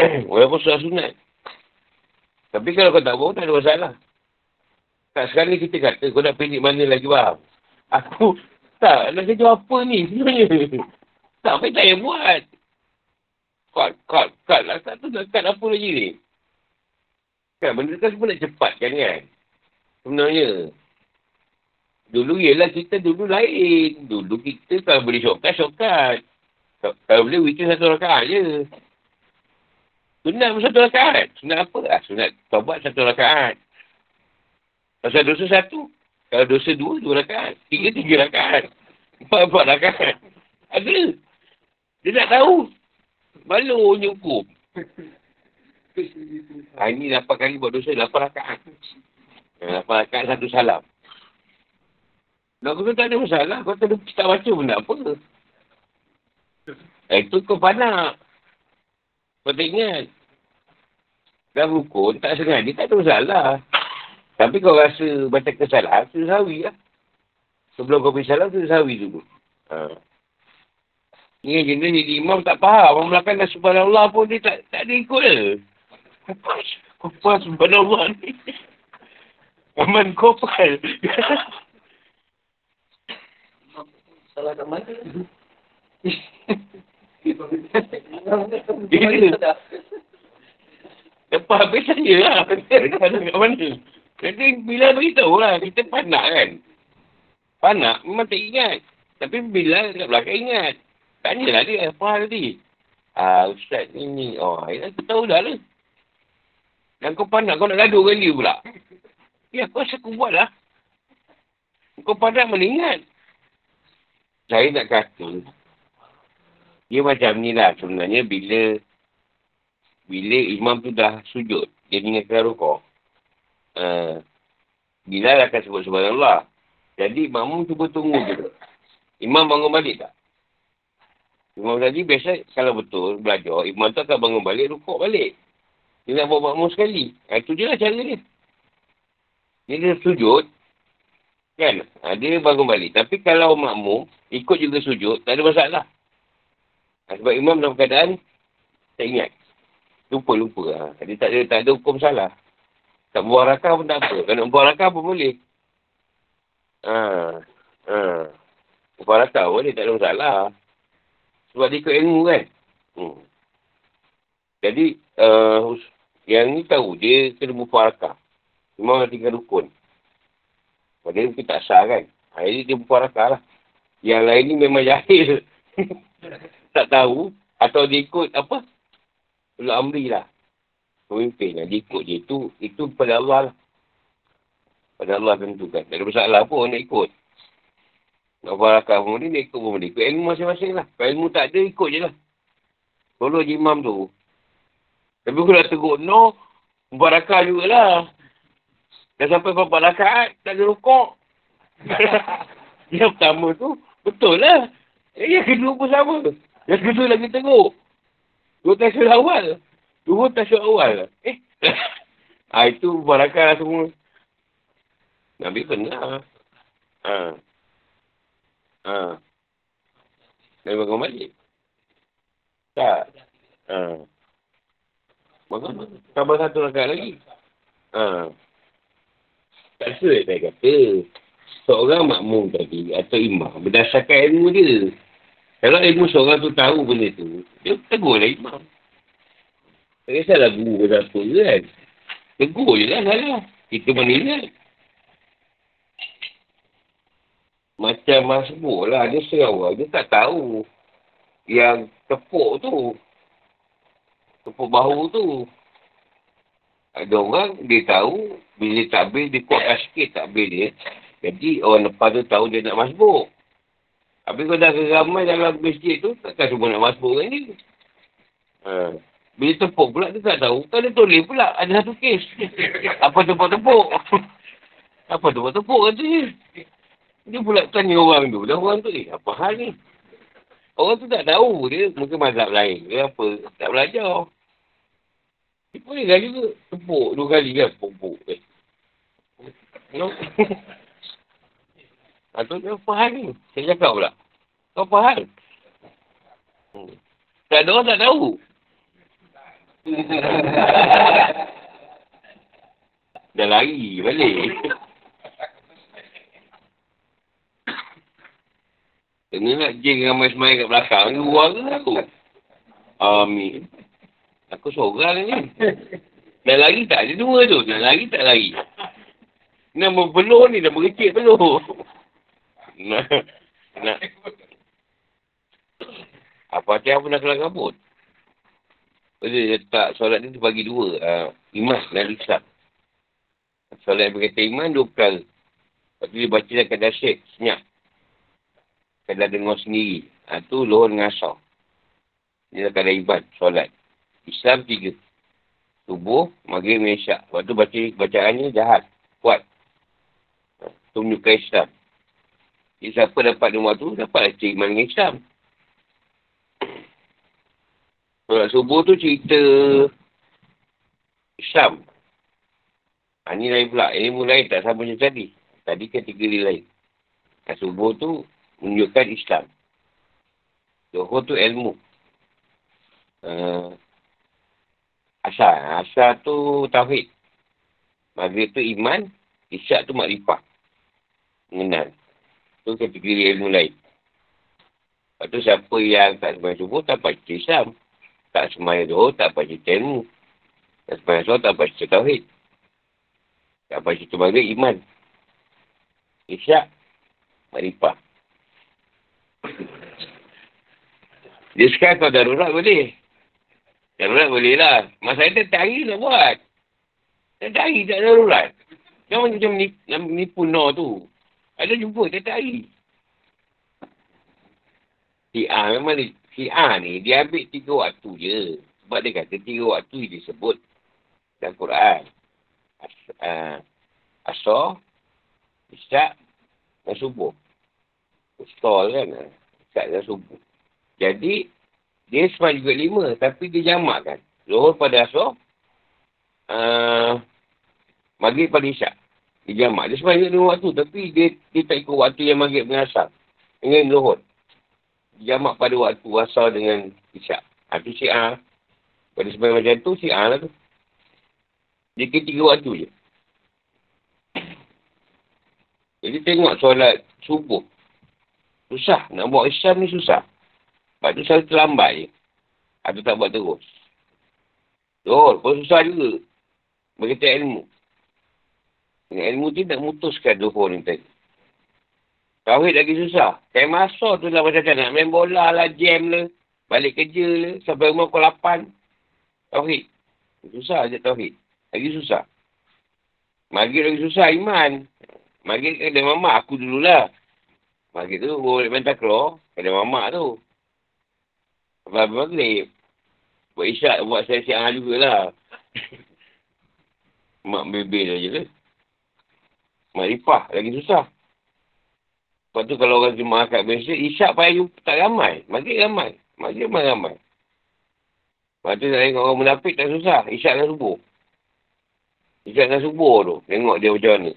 Speaker 1: (coughs) Walaupun sudah sunat. Tapi kalau kau tak buat, tak ada masalah. Tak sekali kita kata, kau nak pilih mana lagi faham? Aku, tak, nak kerja apa ni sebenarnya? (laughs) Tak, apa tak payah buat. Kat, kat, kat lah. Tak tu nak kat apa lagi ni? Kan, benda kan semua nak cepat kan kan? Sebenarnya. Dulu ialah kita dulu lain. Dulu kita kalau boleh shortcut, shortcut. Kalau boleh, weekend satu rakaat je. Sunat pun satu rakaat. Sunat apa? Ah, sunat taubat satu rakaat. Pasal dosa satu. Kalau dosa dua, dua rakaat. Tiga, tiga rakaat. Empat, empat rakaat. Ada. Dia tak tahu. Malu nyukup. ha, ini lapan kali buat dosa, lapan rakaat. Lapan rakaat, satu salam. Nak kau tak ada masalah. Kau tak, tak baca pun apa. Eh, itu kau panak. Kau tak ingat. Dah rukun, tak sengaja, tak ada masalah. Tapi kau rasa macam kesalahan, tu sawi lah. Sebelum kau pergi salam, tu sawi dulu. Ha. Ni yang jenis jadi imam tak faham. Orang belakang dah subhanallah pun dia tak, tak ada ikut ke. Apa? Apa subhanallah ni? Aman kopal.
Speaker 2: Salah kat mana?
Speaker 1: Dia Lepas habis saya lah. (laughs) Kat mana? Jadi bila beritahu lah, kita panak kan. Panak memang tak ingat. Tapi bila kat belakang ingat. Tanyalah dia, apa hal tadi? Ah, Ustaz ni ni. Oh, ya, aku tahu dah lah. Dan kau panak, kau nak gaduh dengan dia pula. Ya, kau rasa aku buat lah. Kau panak mana ingat? Saya nak kata, dia macam ni lah sebenarnya bila bila imam tu dah sujud, dia ingatkan rukuk. Uh, bila akan sebut subhanallah. Jadi makmum cuba tunggu je. Imam bangun balik tak? Imam tadi biasa kalau betul belajar, imam tu akan bangun balik, rukuk balik. Dia nak buat makmum sekali. Ha, itu je lah cara dia. Dia, dia sujud. Kan? Ha, dia bangun balik. Tapi kalau makmum ikut juga sujud, tak ada masalah. Ha, sebab imam dalam keadaan tak ingat. Lupa-lupa. Ha. Dia tak ada, tak ada hukum salah. Tak buang rakah pun tak apa. Kalau buang rakah pun boleh. Ha. Ha. Buang rakah boleh, tak ada masalah. Sebab dia ikut ilmu kan. Hmm. Jadi, uh, yang ni tahu, dia kena buang rakah. Memang tinggal rukun. Padahal mungkin tak sah kan. Hari dia rakah lah. Yang lain ni memang jahil. (laughs) tak tahu. Atau dia ikut apa? Ulul Amri lah. Pemimpin yang dia ikut dia. Itu, itu pada Allah lah. Pada Allah tentukan. Tak ada masalah pun nak ikut. Nak barakah pun dia, dia ikut pun dia. Ikut ilmu masing-masing lah. Kalau ilmu tak ada, ikut je lah. Tolong je imam tu. Tapi kalau tegur no, barakah jugalah. Dah sampai berapa rakaat, tak ada rukuk. (laughs) yang pertama tu, betul lah. Yang kedua pun sama. Yang kedua lagi teruk. Dua tasyuk awal. Dua tasyuk awal. Eh. ha, (laughs) itu barakah lah semua. Nabi benar. Ha. Ha. Nabi bangun balik. Tak. Ha. Bangun. Tambah satu rakat lagi. Ha. Tak sulit saya kata. Seorang makmum tadi atau imam berdasarkan ilmu dia. Kalau ilmu seorang tu tahu benda tu, dia tegur lah imam. Tak kisahlah guru ke apa kan. Tegur je lah salah. Kita mana ingat. Macam masbuk lah. Dia serawak. Dia tak tahu. Yang tepuk tu. Tepuk bahu tu. Ada orang, dia tahu. Bila dia takbir, dia kuatkan sikit takbir dia. Jadi, orang lepas tu tahu dia nak masbuk. Tapi kalau dah ramai dalam masjid tu, takkan semua nak masuk kan ni. Ha. Bila tepuk pula, dia tak tahu. Kan dia tulis pula, ada satu kes. Apa tepuk-tepuk? apa tepuk-tepuk kata dia. Dia pula tanya orang tu. Dan orang tu, eh, apa hal ni? Orang tu tak tahu. Dia mungkin mazhab lain. Dia apa, tak belajar. Dia boleh kan juga tepuk dua kali kan. Tepuk-tepuk. Eh. No? (laughs) Atau dia apa hal ni? Saya cakap pula. Kau apa hal? Hmm. Tak ada orang tak tahu. (laughs) Dah lari balik. Kena nak jeng ramai semai kat belakang. Ni luar ke aku? Amin. Aku seorang ni. Dah lari tak? Ada dua tu. Dah lari tak lari? Nama peluh ni dah berkecil peluh. Nah. Apa hati apa nak kelang kabut? Dia letak solat ni bagi dua. Uh, iman dan risab. Solat yang berkata iman dua perkara. Lepas tu dia baca dalam keadaan syek, senyap. Keadaan dengar sendiri. Ha, tu luhur dengan asal. Dia dah keadaan ibad, solat. Islam tiga. Tubuh, maghrib, mesyak. Lepas tu baca, bacaannya jahat, kuat. Tu menunjukkan Islam. Jadi siapa dapat nombor tu, dapat cerita iman dengan Islam. Solat subuh tu cerita Islam. Ha, ni lain pula. Ini mulai tak sama macam tadi. Tadi kategori lain. Ha, subuh tu menunjukkan Islam. Johor tu ilmu. Uh, asal. Asal tu tauhid. Maghrib tu iman. Isyak tu makrifah. Mengenal. Tu kategori ilmu lain. Lepas tu siapa yang tak sembahyang subuh tak baca Islam. Tak sembahyang subuh tak baca ilmu. Tak sembahyang subuh tak baca tauhid. Apa situ maghrib, iman. Isyak, marifah. Dia sekarang kalau darurat boleh. Darurat boleh lah. Masalah dia tak hari nak buat. Tak hari tak darurat. Kan macam ni, nipu no tu. Ada jumpa tak hari. Si A memang ni, si A ni dia ambil tiga waktu je. Sebab dia kata tiga waktu dia sebut dalam Quran. As, uh, Asar, Isyak dan Subuh. Stol kan. Isyak dan Subuh. Jadi, dia sempat juga lima. Tapi dia jamak kan. Zuhur pada Asar. Uh, Maghrib pada Isyak. Dia jamak. Dia juga lima waktu. Tapi dia, dia tak ikut waktu yang Maghrib dengan Asar. Dengan Zuhur. Jamak pada waktu Asar dengan Isyak. Itu si A. Pada sebenarnya macam tu, si A lah tu. Dia kira tiga waktu je. Jadi tengok solat subuh. Susah. Nak buat Islam ni susah. Sebab tu selalu terlambat je. Atau tak buat terus. Betul. Pun susah juga. Berkata ilmu. Dengan ilmu tu nak mutuskan duhur ni tadi. Tauhid lagi susah. Kayak masuk tu lah macam nak main bola lah, jam lah. Balik kerja lah. Sampai rumah pukul 8. Tauhid. Susah je tauhid. Lagi susah. Maghrib lagi susah iman. Maghrib kena mamak aku dululah. Maghrib tu boleh main takraw. Kena mamak tu. Lepas maghrib. Buat isyak buat saya siang jugalah. (laughs) Mak bebel je lah. Makrifah lagi susah. Lepas tu kalau orang jemaah kat Malaysia, isyak payah jumpa tak ramai. Maghrib ramai. Maghrib ramai ramai. Lepas tu nak tengok orang munafik tak susah. Isyak dan subuh. Isyak dan subuh tu. Tengok dia macam mana.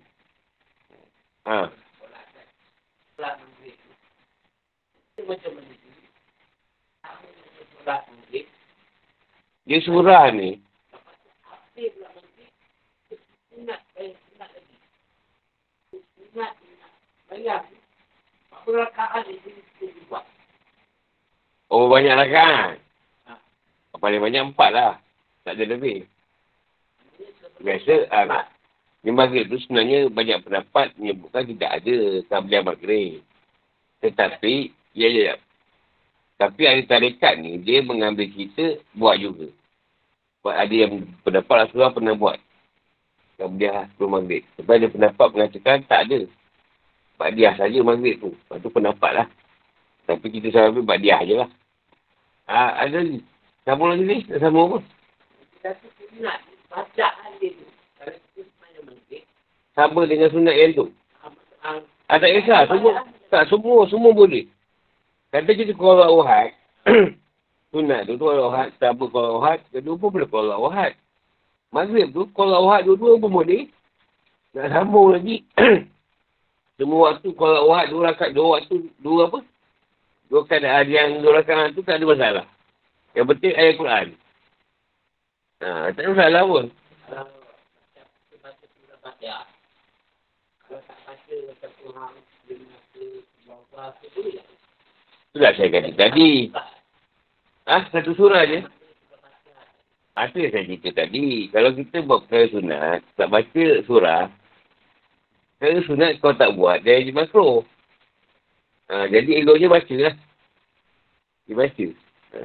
Speaker 1: Ha. Dia surah ni. Oh, banyak lah kan? Paling banyak empat lah. Tak ada lebih. Biasa, ah, ni maghrib tu sebenarnya banyak pendapat menyebutkan tidak ada kablian maghrib. Tetapi, ya, ya, ya. Tapi ada tarikat ni, dia mengambil kita buat juga. Sebab ada yang pendapat Rasulullah pernah buat. Kablian sebelum maghrib. Sebab ada pendapat mengatakan tak ada. Badiah saja maghrib tu. Lepas tu pendapat lah. Tapi kita selalu badiah je lah. Ha, ada ni. Sambung lagi ni? Tak sambung apa? Sama dengan sunat yang tu. Ah, tak kisah. Semua, tak, semua, semua boleh. Kata kita kalau wahat. (clears throat) sunat tu, tu kalau wahat. Tak apa kalau wahat. Kedua pun boleh kalau wahat. Maghrib tu, kalau wahat dua-dua pun boleh. Nak sambung lagi. (clears throat) semua waktu kalau wahat dua rakat, dua waktu, dua apa? Dua keadaan yang dua rakat tu tak ada masalah. Yang penting ayat Quran. Ha, tak ada masalah pun. Sudah saya kata tadi. Ah, ha, satu surah je. Apa yang saya cerita tadi? Kalau kita buat perkara sunat, tak baca surah, perkara sunat kau tak buat, dia jadi makro. Ha, jadi eloknya baca lah. Dia baca. Ha.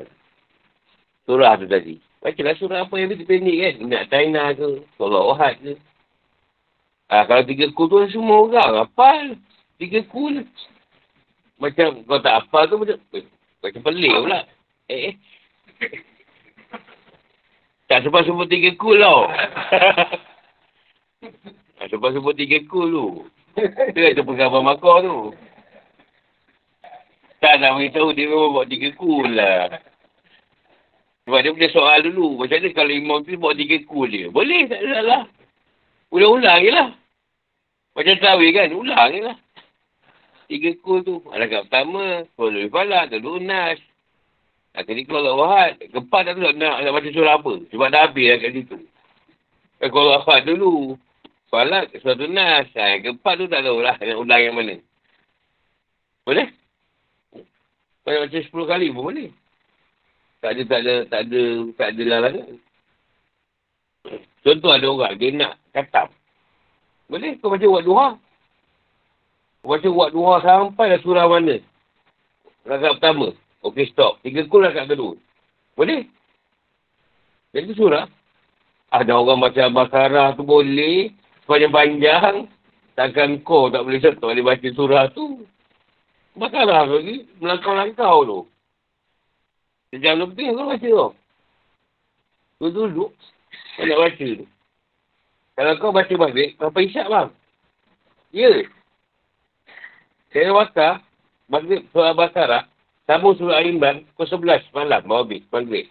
Speaker 1: Surah tu tadi. Bacalah surah apa yang pendek kan. Nak China ke. Surah Ohad ke. Ha, kalau tiga kul tu semua orang hafal. Tiga kul. Macam kau tak hafal tu macam. Macam pelik pula. Eh. eh. (laughs) Tak sebab sebut tiga kul tau. (laughs) tak sebab sebut tiga kul tu. Itu tu penggambar makar tu. Tak nak beritahu dia memang buat tiga kul lah. Sebab dia punya soal dulu. Macam mana kalau imam tu buat tiga kul je? Boleh, tak ada salah. Ulang-ulang je lah. Macam tawi kan, ulang je lah. Tiga kul tu. Alakat pertama, kalau lebih falak, kalau nas. Nah, kali kalau wahat, keempat tak tahu nak, nak baca surah apa. Sebab dah habis lah kat situ. Eh, kalau wahat dulu, falak, suatu nas. Ha, yang keempat tu tak tahu lah (laughs) nak ulang yang mana. Boleh? Kalau baca sepuluh kali pun boleh. Tak ada, tak ada, tak ada, tak ada larangan. Contoh ada orang, dia nak katam. Boleh kau baca buat duha. Kau baca buat duha sampai dah surah mana. Rakaat pertama. Okey stop. Tiga kul rakaat kedua. Boleh? Jadi surah. Ada orang baca Al-Baqarah tu boleh. Panjang-panjang. Takkan kau tak boleh tak boleh baca surah tu. Baqarah tu lagi. Melangkau-langkau tu. Sejam lebih kau baca tu. Tu duduk. Kau nak baca tu. Kalau kau baca balik, berapa isyak bang? Ya. Saya bakar, maghrib surah Baqarah, sambung surah Al-Imran, pukul 11 malam, bawa habis, maghrib.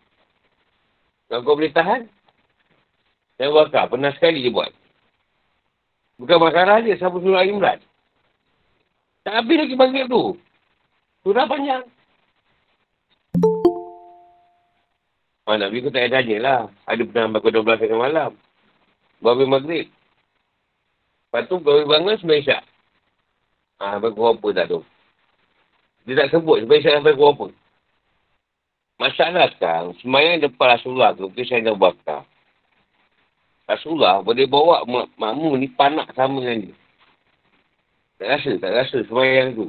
Speaker 1: Kalau kau boleh tahan, saya bakar, pernah sekali je buat. Bukan Baqarah je, sambung surah Al-Imran. Tak habis lagi maghrib tu. Surah panjang. Oh, Nabi kau tak payah tanya lah. Ada pernah bakar 12 tengah malam. Bawa maghrib. Lepas tu baru bangun sembilan isyak. Ah, sampai pukul apa tak tu. Dia tak sebut sembilan isyak sampai pukul apa. Masalah sekarang, semayang depan Rasulullah tu, mungkin saya dah bakar. Rasulullah boleh bawa mak makmu ni panak sama dengan dia. Tak rasa, tak rasa semayang tu.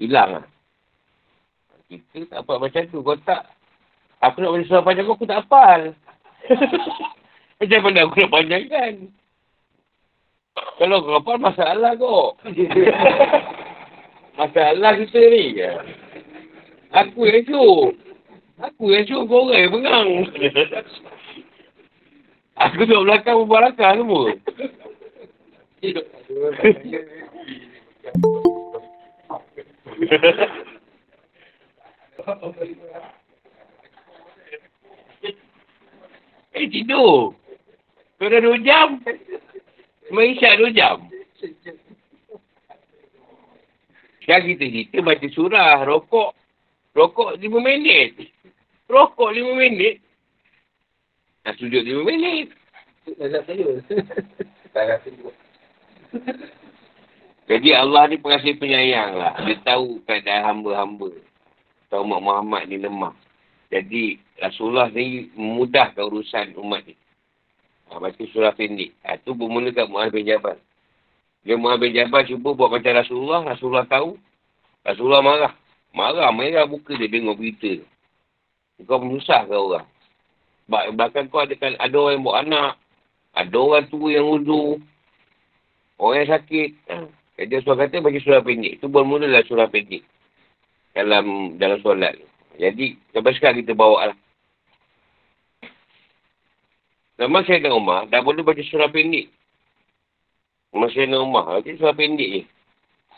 Speaker 1: Hilang lah. Kita tak apa macam tu. Kau tak. Aku nak baca surah panjang aku, aku tak hafal. (laughs) Macam mana aku nak panjangkan? Kalau kau hafal, masalah kau. (laughs) masalah kita ni. Aku yang suruh. Aku yang suruh kau orang yang pengang. (laughs) aku duduk belakang berbarakah semua. (laughs) eh, tidur. Kau dah dua jam. Semua isyak dua jam. Sekarang kita cerita baca surah, rokok. Rokok lima minit. Rokok lima minit. Nak sujud lima minit. Jadi Allah ni pengasih penyayang lah. Dia tahu keadaan hamba-hamba. Tahu Mak Muhammad ni lemah. Jadi Rasulullah ni memudahkan urusan umat ni. Ha, baca surah pendek. Ha, tu bermula kat Mu'ad bin Jabal. Dia Mu'ad bin Jabal cuba buat macam Rasulullah. Rasulullah tahu. Rasulullah marah. Marah, merah buka dia dengar berita. Kau menyusahkan orang. Bahkan kau ada, ada orang yang buat anak. Ada orang tua yang udu. Orang yang sakit. Ha. (clears throat) Jadi Rasulullah kata bagi surah pendek. Itu bermula lah surah pendek. Dalam dalam solat. Jadi, sampai sekarang kita bawa lah. Zaman saya dan Umar, dah boleh baca surah pendek. Masa saya dan Umar, baca surah pendek je.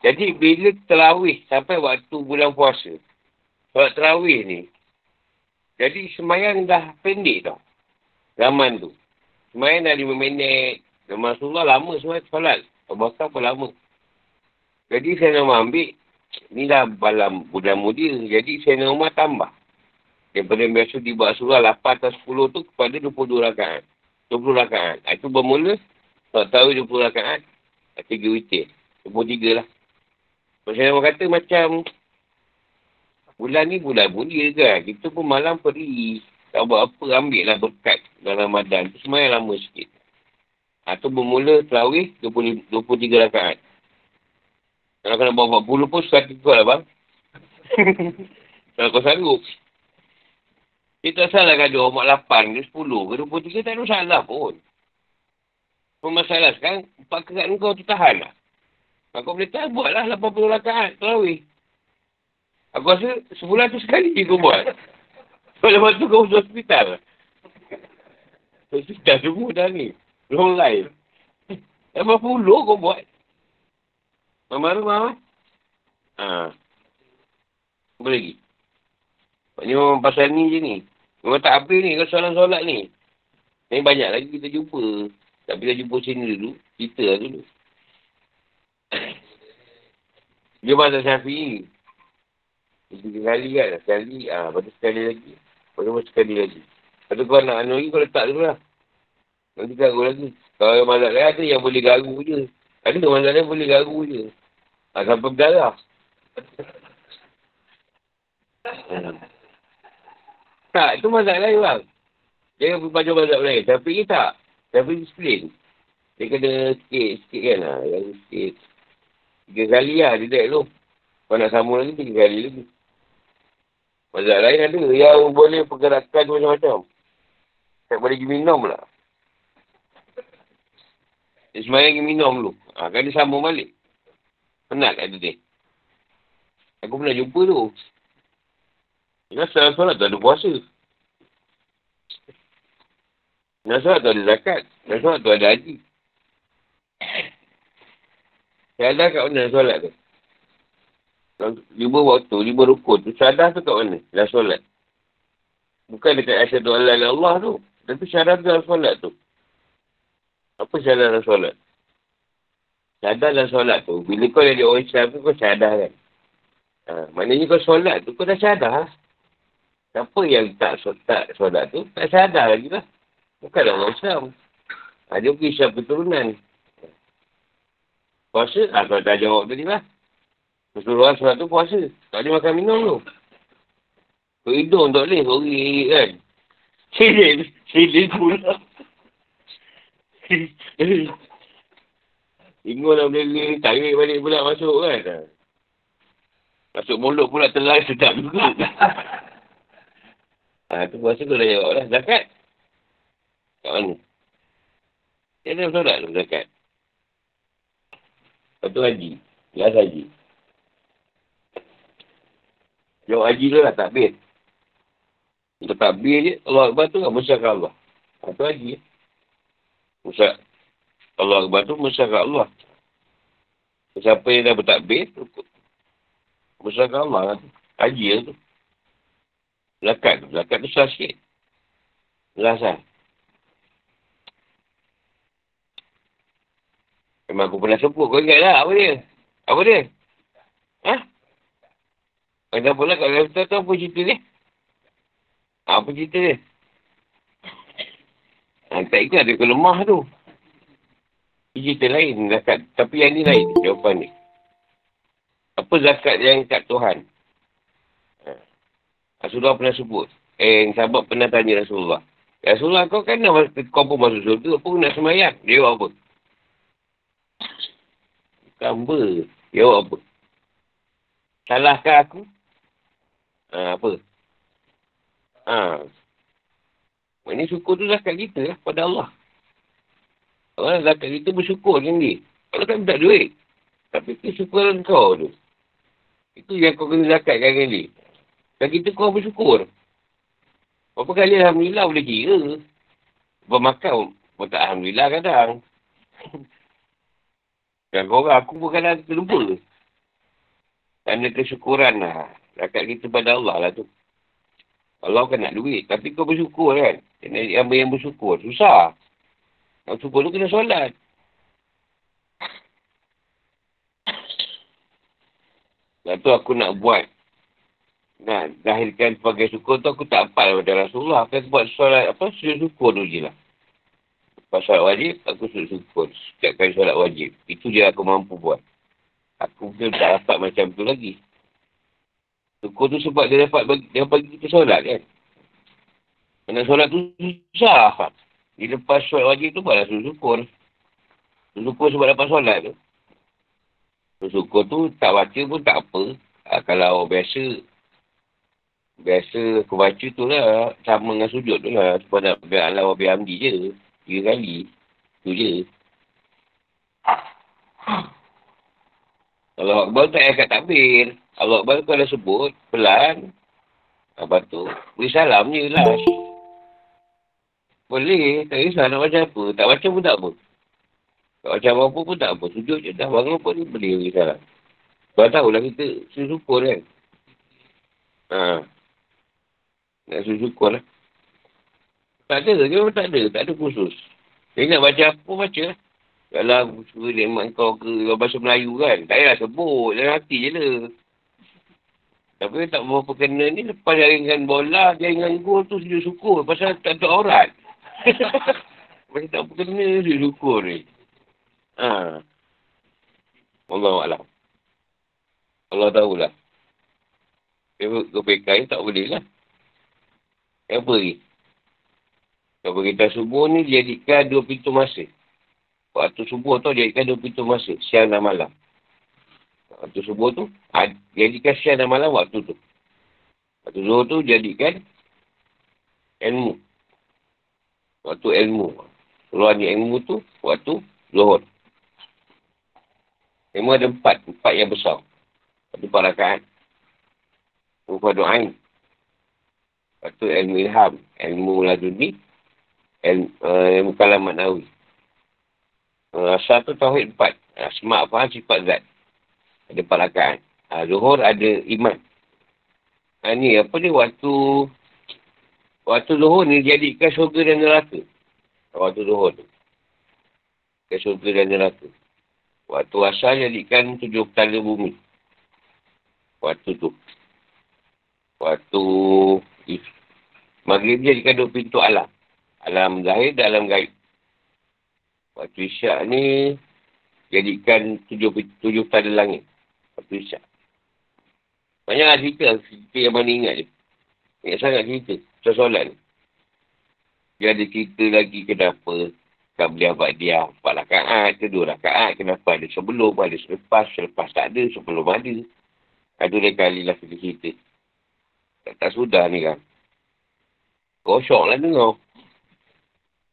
Speaker 1: Jadi, bila terawih sampai waktu bulan puasa, solat terawih ni, jadi semayang dah pendek tau. Zaman tu. Semayang dah lima minit. Zaman Rasulullah lama semayang solat. Bakar pun lama. Jadi saya nak ambil, ni dah dalam bulan mudia. Jadi saya nak rumah tambah. Daripada biasa dibuat surah 8 atau 10 tu kepada 22 rakaat. 20 rakaat. Itu bermula, tak tahu 20 rakaat. 3 witir. 23 lah. Saya nak kata macam, bulan ni bulan mulia kan. Kita pun malam pergi. Tak buat apa, ambil lah berkat dalam Ramadan. Itu semuanya lama sikit. Atau bermula terawih 20, 23 rakaat. Kalau kena bawa 40 pun suka kau lah bang. (laughs) Kalau kau sanggup. Dia tak salah kan dia umat 8 ke 10 ke 23 tak ada salah pun. Pemasalah sekarang, empat kerat kau tu tahan lah. Kau boleh tahan, buatlah 80 rakaat, terawih. Aku rasa sebulan tu sekali je kau buat. (laughs) Lepas tu kau masuk hospital. Hospital semua dah ni. Long life. 80 kau buat. Mama tu, mama. Ha. Apa lagi? Ni memang pasal ni je ni. Memang tak habis ni kalau soalan-soalan ni. Ni banyak lagi kita jumpa. Tapi kita jumpa sini dulu. Kita lah dulu. (coughs) Dia masa Syafi'i. Tiga kali kan. Sekali. Ah, ha, lepas sekali lagi. Tu sekali lagi. Lepas tu kau nak anu lagi kau letak dulu lah. Nanti garu lagi. Kalau mazhab lain ada yang boleh garu je. Ada mazhab lain boleh garu je. Ha, sampai berdarah. (laughs) tak, itu mazhab lain bang. Dia baju mazhab lain. Tapi ni tak. Tapi disiplin. Dia kena sikit, sikit kan lah. Yang sikit. Tiga kali lah dia tak tu. Kau nak sambung lagi, tiga kali lagi. Mazhab lain ada yang boleh pergerakan macam-macam. Tak boleh pergi minum lah. Dia semayang pergi minum dulu. Ha, kan dia sambung balik. Penat ada dia. Aku pernah jumpa tu. Dia salah solat tu ada puasa. Solat tu ada zakat. Solat tu ada haji. Sadar kat mana solat tu? Lima waktu, lima rukun tu. Sadar tu kat mana? Dah solat. Bukan dekat asyadu Allah Allah tu. Tapi syarat dalam solat tu. Apa syarat dalam solat? Sadar dalam solat tu. Bila kau jadi orang Islam tu, kau sadar kan? Ha, maknanya kau solat tu, kau dah sadar. Siapa yang tak, tak solat tu, tak sadar lagi lah. Bukan orang Islam. Ha, dia pergi Islam keturunan. Puasa, ha, kalau tak jawab tadi lah. Keseluruhan solat tu puasa. Tak boleh makan minum tu. Kau hidung tak boleh, sorry kan. (laughs) Silik, silik pula. (laughs) Ingat lah boleh tarik balik pula masuk kan. Masuk mulut pula terlalu sedap juga. ha, (laughs) tu puasa tu dah jawab lah. Zakat. Kat mana? Dia ada solat tu zakat. Lepas tu haji. Jelas haji. Jawab haji tu lah takbir. Untuk takbir je, Allah Akbar tu kan besarkan Allah. Itu haji. Besar. Allah Akbar tu besarkan Allah. Siapa yang dah bertakbir, besarkan Allah lah. Haji lah tu. Zakat tu. Zakat tu sah sikit. Belasan. Memang aku pernah sebut. Kau ingat lah apa dia? Apa dia? Ha? Kau pula kat dalam tu apa cerita dia? Apa cerita dia? Ha, tak ingat dia kelemah tu. Cerita lain. Zakat. Tapi yang ni lain jawapan ni. Apa zakat yang kat Tuhan? Ha. Rasulullah pernah sebut. Eh, sahabat pernah tanya Rasulullah. Ya Rasulullah, kau kan nak, kau pun masuk surga, apa nak semayang? Dia jawab apa? Kamba. Jawab apa? Salahkah aku? Ha, apa? Ha. Ini syukur tu zakat kita lah pada Allah. Orang zakat kita bersyukur dengan. Kalau kan tak duit. Tapi kesyukuran kau tu. Itu yang kau kena zakatkan dengan dia. Dan kita kau bersyukur. Berapa kali Alhamdulillah boleh kira. Bermakan pun tak Alhamdulillah kadang. (laughs) Dan kau orang aku pun kadang terlupa. Kerana kesyukuran lah. Zakat kita pada Allah lah tu. Allah kan nak duit. Tapi kau bersyukur kan. Kena ambil yang bersyukur. Susah. Nak syukur tu kena solat. Lepas tu aku nak buat. Nak lahirkan sebagai syukur tu aku tak apa pada Rasulullah. Aku buat solat apa? Sujud syukur tu je lah. Lepas solat wajib, aku sujud syukur. Setiap kali solat wajib. Itu je aku mampu buat. Aku pun tak dapat macam tu lagi. Syukur tu sebab dia dapat bagi, dia bagi kita solat kan. Kena solat tu susah. Dia lepas solat wajib tu buatlah syukur. Syukur sebab dapat solat tu. Syukur tu tak baca pun tak apa. Ha, kalau biasa, biasa aku baca tu lah. Sama dengan sujud tu lah. Sebab nak pegang Allah wa bihamdi je. Tiga kali. Tu je. Kalau Akbar tak payah kat takbir. Allah Akbar kau dah sebut, pelan. Apa tu? Beri salam je lah. Boleh, tak kisah nak baca apa. Tak baca pun tak apa. Tak baca apa-apa pun tak apa. Sujud je dah bangun pun boleh beri salam. Kau tahu lah kita syukur kan. Ha. Nak syukur lah. Tak ada, dia memang tak ada. Tak ada khusus. Dia nak baca apa, baca lah. Kalau suka nikmat kau ke bahasa Melayu kan. Tak payah sebut. Dalam hati je lah. Tapi tak berapa kena ni lepas jaringan bola, jaringan gol tu sujud syukur. Pasal tak ada aurat. (laughs) Pasal tak berapa kena sujud syukur ni. Ha. Allah Alam. Allah tahulah. Kau PK tak boleh lah. Apa ni? Kalau kita subuh ni jadikan dua pintu masa. Waktu subuh tu jadikan dua pintu masa. Siang dan malam. Waktu subuh tu, jadikan siang dan malam waktu tu. Waktu zuhur tu jadikan ilmu. Waktu ilmu. Keluar ni ilmu tu, waktu zuhur. Ilmu ada empat. Empat yang besar. Waktu rakaat. Rupa doain. Waktu ilmu ilham. Ilmu laduni. Uh, ilmu kalamat nawi. Uh, asal tu tauhid empat. Asma' faham sifat zat. Ada empat rakaat. Uh, zuhur ada iman. Ha, ni apa ni waktu waktu zuhur ni jadikan syurga dan neraka. Waktu zuhur tu. Ke syurga dan neraka. Waktu asal jadikan tujuh petala bumi. Waktu tu. Waktu maghrib jadikan dua pintu alam. Alam zahir dan alam gaib. Waktu isyak ni jadikan tujuh, tujuh petala langit. Waktu isyak. Banyak lah cerita, cerita yang mana ingat je. Ingat sangat cerita, pasal solat ni. Dia ada cerita lagi kenapa tak boleh abad dia empat rakaat ke dua rakaat. Kenapa ada sebelum, ada selepas, selepas tak ada, sebelum ada. Ada dia kali lah cerita. Tak, tak sudah ni kan. Kosong lah dengar.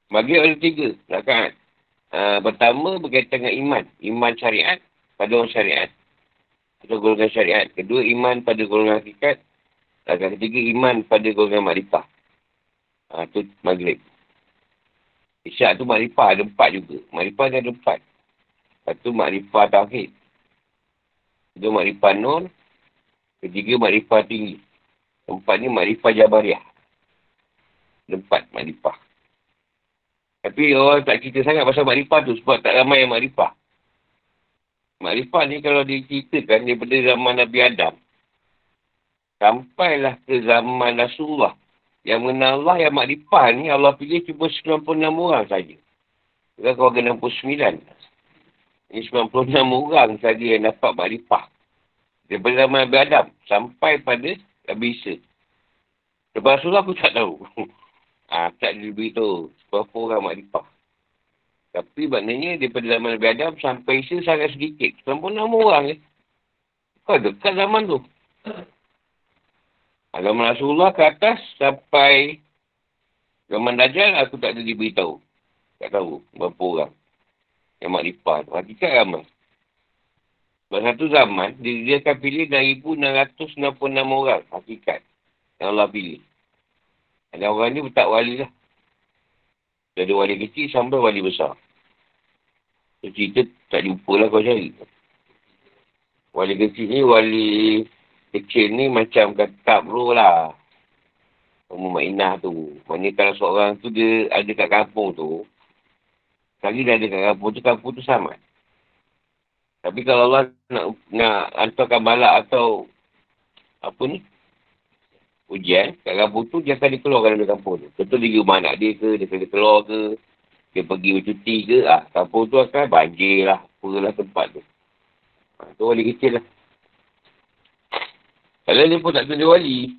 Speaker 1: Maghrib ada tiga rakaat. Uh, pertama berkaitan dengan iman. Iman syariat pada orang syariat atau golongan syariat. Kedua, iman pada golongan hakikat. Dan ketiga, iman pada golongan makrifah. Ha, tu maghrib. Isyak tu makrifah ada empat juga. Makrifah ada empat. Satu makrifah tauhid. Kedua makrifah nur. Ketiga makrifah tinggi. Empat ni makrifah jabariah. Empat makrifah. Tapi orang tak cerita sangat pasal makrifah tu sebab tak ramai yang makrifah. Makrifat ni kalau diceritakan daripada zaman Nabi Adam. Sampailah ke zaman Rasulullah. Yang mengenal Allah yang makrifat ni Allah pilih cuma 96 orang saja. Bukan keluarga 69. Ini 96 orang saja yang dapat makrifat. Daripada zaman Nabi Adam. Sampai pada Nabi Isa. Lepas Rasulullah aku tak tahu. (laughs) ah, tak diberitahu. Berapa orang makrifat. Tapi maknanya daripada zaman Nabi Adam sampai Isa sangat sedikit. Sampai enam orang je. Kau dekat zaman tu. Zaman Rasulullah ke atas sampai zaman Dajjal aku tak ada diberitahu. Tak tahu berapa orang. Yang makrifah tu. Hakikat ramai. Sebab satu zaman, dia, dia akan pilih 6,666 orang hakikat. Yang Allah pilih. Ada orang ni tak wali lah. Dari wali kecil sampai wali besar. So, cerita tak jumpa lah kau cari. Wali kecil ni, wali kecil ni macam kata bro lah. Umum Ma'inah tu. Maksudnya kalau seorang tu dia ada kat kampung tu. Sekali dia ada kat kampung tu, kampung tu sama. Tapi kalau Allah nak, nak hantarkan balak atau apa ni? Ujian kat kampung tu, dia akan dikeluarkan dari kampung tu. Contoh dia rumah anak dia ke, dia akan keluar ke, dia pergi bercuti ke, ah, kampung tu akan banjir lah. Apalah tempat tu. Ha, tu wali kecil lah. Kalau dia pun tak tunjuk wali.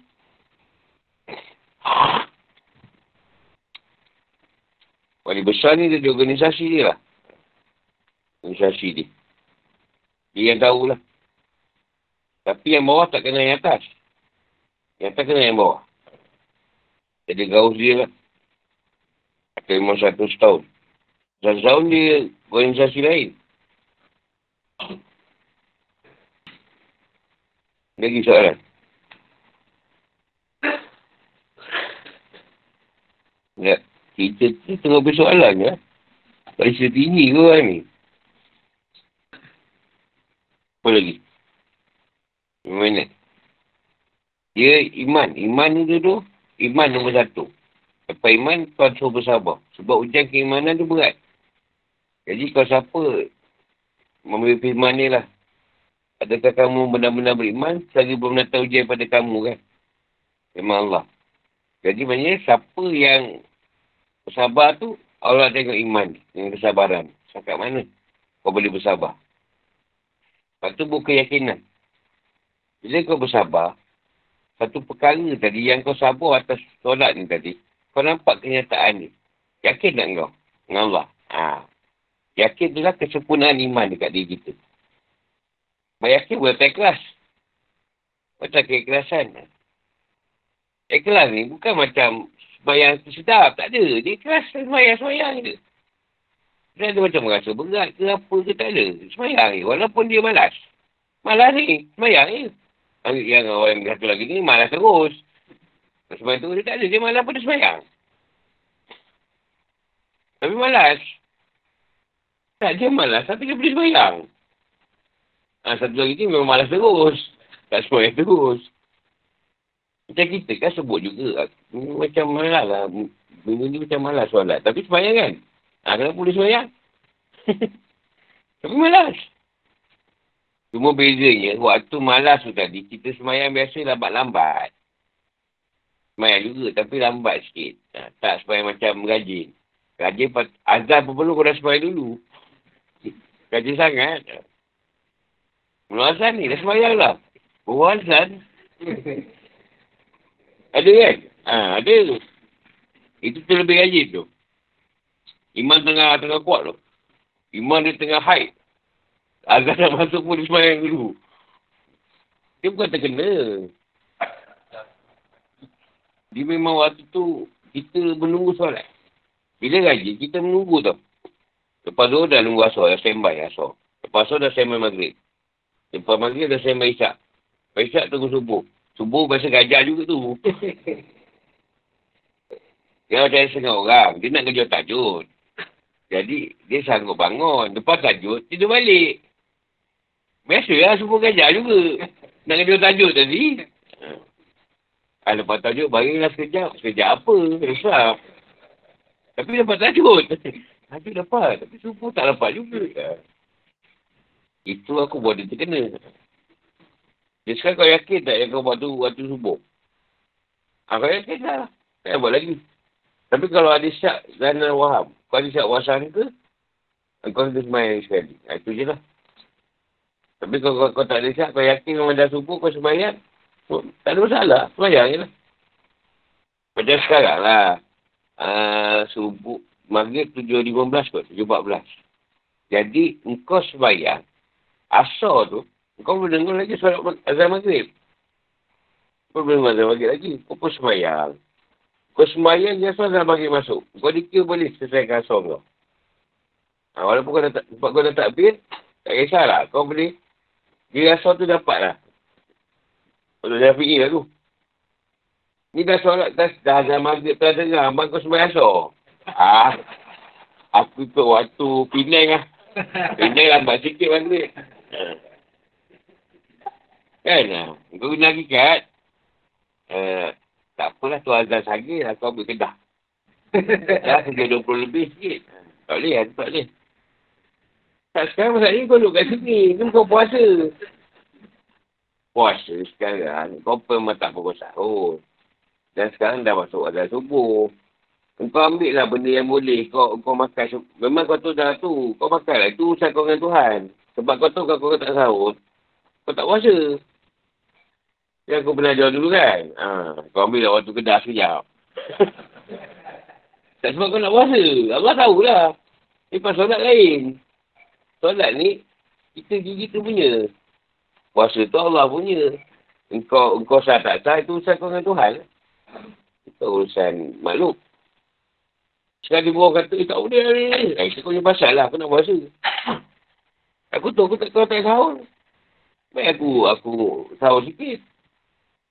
Speaker 1: Wali besar ni dia di organisasi dia lah. Organisasi dia. Dia yang tahulah. Tapi yang bawah tak kena yang atas. Yang atas kena yang bawah. Jadi gaus dia lah. Atau memang satu setahun. Satu tahun dia organisasi lain. Lagi soalan. Ya, kita tu tengah bersoalan ya. Baisa tinggi ke orang ni? Apa lagi? Mana? Dia iman. Iman tu tu, iman nombor satu. Lepas iman, kau suruh bersabar. Sebab ujian keimanan tu berat. Jadi kau siapa memberi firman ni lah. Adakah kamu benar-benar beriman? Selagi belum datang ujian pada kamu kan? Memang Allah. Jadi maknanya siapa yang bersabar tu, Allah tengok iman dengan kesabaran. Sakat mana kau boleh bersabar? Lepas tu bukan keyakinan. Bila kau bersabar, satu perkara tadi yang kau sabar atas solat ni tadi, kau nampak kenyataan ni. Yakin tak kau? Dengan Allah. Ha. Yakin itulah kesempurnaan iman dekat diri kita. Baik yakin boleh tak ikhlas. Macam keikhlasan. Ikhlas ni bukan macam sembahyang tu sedap. Tak ada. Dia ikhlas sembahyang-sembahyang je. Dia ada macam merasa berat ke apa ke tak ada. Sembahyang ni. Walaupun dia malas. Malas ni. Sembahyang ni. Yang orang satu lagi ni malas terus. Sembahyang tu dia tak ada. Dia malas pun dia sembahyang. Tapi malas. Tak, dia malas. Tapi dia boleh sembahyang. Ha, satu lagi ni memang malas terus. Tak sembahyang terus. Macam kita kan sebut juga. Macam malas lah. Minggu ni macam malas solat. Tapi sembahyang kan? Ha, kenapa boleh sembahyang? (laughs) Tapi malas. Cuma bezanya, waktu malas tu tadi, kita semayang biasa lambat-lambat. Semayang juga, tapi lambat sikit. Ha, tak semayang macam rajin. Rajin, azan pun perlu dah semayang dulu. Rajin sangat. Belum azan ni, dah semayang lah. Bawa azan. ada kan? Ha, ada. Itu terlebih rajin tu. Iman tengah tengah kuat tu. Iman dia tengah high. Azan dah masuk pun semayang dulu. Dia bukan terkena. Dia memang waktu tu kita menunggu solat. Bila rajin, kita menunggu tau. Lepas tu dah nunggu asal, dah standby asal. Lepas tu dah standby maghrib. Lepas maghrib dah standby isyak. Lepas isyak tunggu subuh. Subuh biasa gajah juga tu. (laughs) Dia macam setengah orang. Dia nak kerja tajud. Jadi, dia sanggup bangun. Lepas tajud, tidur balik. Biasalah semua gajah juga. Nak kerja tajud tadi. Ha, lepas tajuk, baringlah sekejap. Sekejap apa? Resap. Tapi dapat tajuk. Tajuk dapat. Tapi subuh tak dapat juga. Itu aku buat dia terkena. Jadi sekarang kau yakin tak yang kau buat tu waktu subuh? Ha, kau yakin tak? Tak buat lagi. Tapi kalau ada syak dan waham. Kau ada syak wasan ke? Kau kena semayang sekali. Ha, itu je lah. Tapi kalau kau, kau tak ada syak, kau yakin kau dah subuh, kau semayang. Oh, tak ada masalah. Semayang je lah. Macam sekarang lah. Uh, subuh, maghrib 7.15 kot. 7.14. Jadi, engkau semayang. Asal tu, engkau boleh dengar lagi solat azan maghrib. Kau boleh dengar maghrib lagi. Kau pun semayang. Kau semayang, dia asal azan maghrib masuk. Kau dikira boleh selesaikan asal kau. Ha, walaupun kau dah, sebab kau dah takbir, tak kisahlah. Kau boleh, dia asal tu dapat lah. Untuk Syafi'i lah tu. Ni dah solat, dah, dah azan maghrib telah dengar. Abang kau sembahyang asal. Ah, aku ikut waktu Penang lah. Penang lambat sikit maghrib. Kan lah. Kau guna hakikat. Uh, tak apalah tu azan sagi lah. Kau ambil kedah. Dah kerja 20 lebih sikit. Tak boleh lah. Tak boleh. Tak sekarang masalahnya kau duduk kat sini. Ni kau puasa. Puasa sekarang. Kau memang tak pukul sahur. Dan sekarang dah masuk azan subuh. Kau ambil lah benda yang boleh. Kau kau makan. Memang kau tu dah tu. Kau makan lah. Itu usaha kau dengan Tuhan. Sebab kau tahu kalau kau tak sahur. Kau tak puasa. Yang kau pernah jual dulu kan. Ha, kau ambil lah waktu kedah sekejap. (laughs) tak sebab kau nak puasa. Allah tahulah. Lepas solat lain. Solat ni, kita kita punya. Puasa tu Allah punya. Engkau engkau sah tak sah, itu urusan kau dengan Tuhan. Itu urusan makhluk. Sekali orang kata, eh tak boleh. Eh, kau punya pasal lah, aku nak puasa. Aku tahu aku tak kau tak sahur. Baik aku, aku sahur sikit.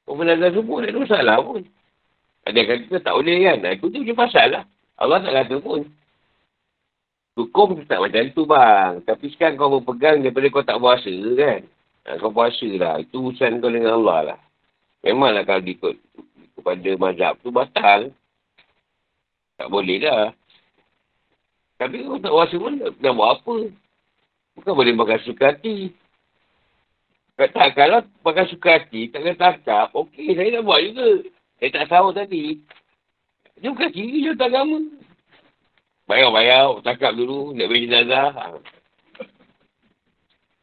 Speaker 1: Kau pernah dah subuh, tak ada masalah pun. Ada kata tak boleh kan. Aku tu punya pasal lah. Allah tak kata pun. Hukum tak macam tu bang. Tapi sekarang kau berpegang daripada kau tak puasa kan. Ha, kau puasa lah. Itu urusan kau dengan Allah lah. Memanglah kalau ikut kepada mazhab tu batal. Tak boleh dah. Tapi kau tak puasa pun nak buat apa. Bukan boleh makan suka hati. Tak, kalau pakai suka hati, tak kena tangkap, okey, saya nak buat juga. Saya tak tahu tadi. Dia bukan kiri je agama. Bayar-bayar, tangkap dulu, nak beri jenazah. Ha.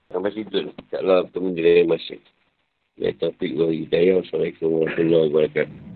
Speaker 1: Sampai situ. InsyaAllah bertemu di lain masa. Ya, topik wa hidayah. Assalamualaikum warahmatullahi wabarakatuh.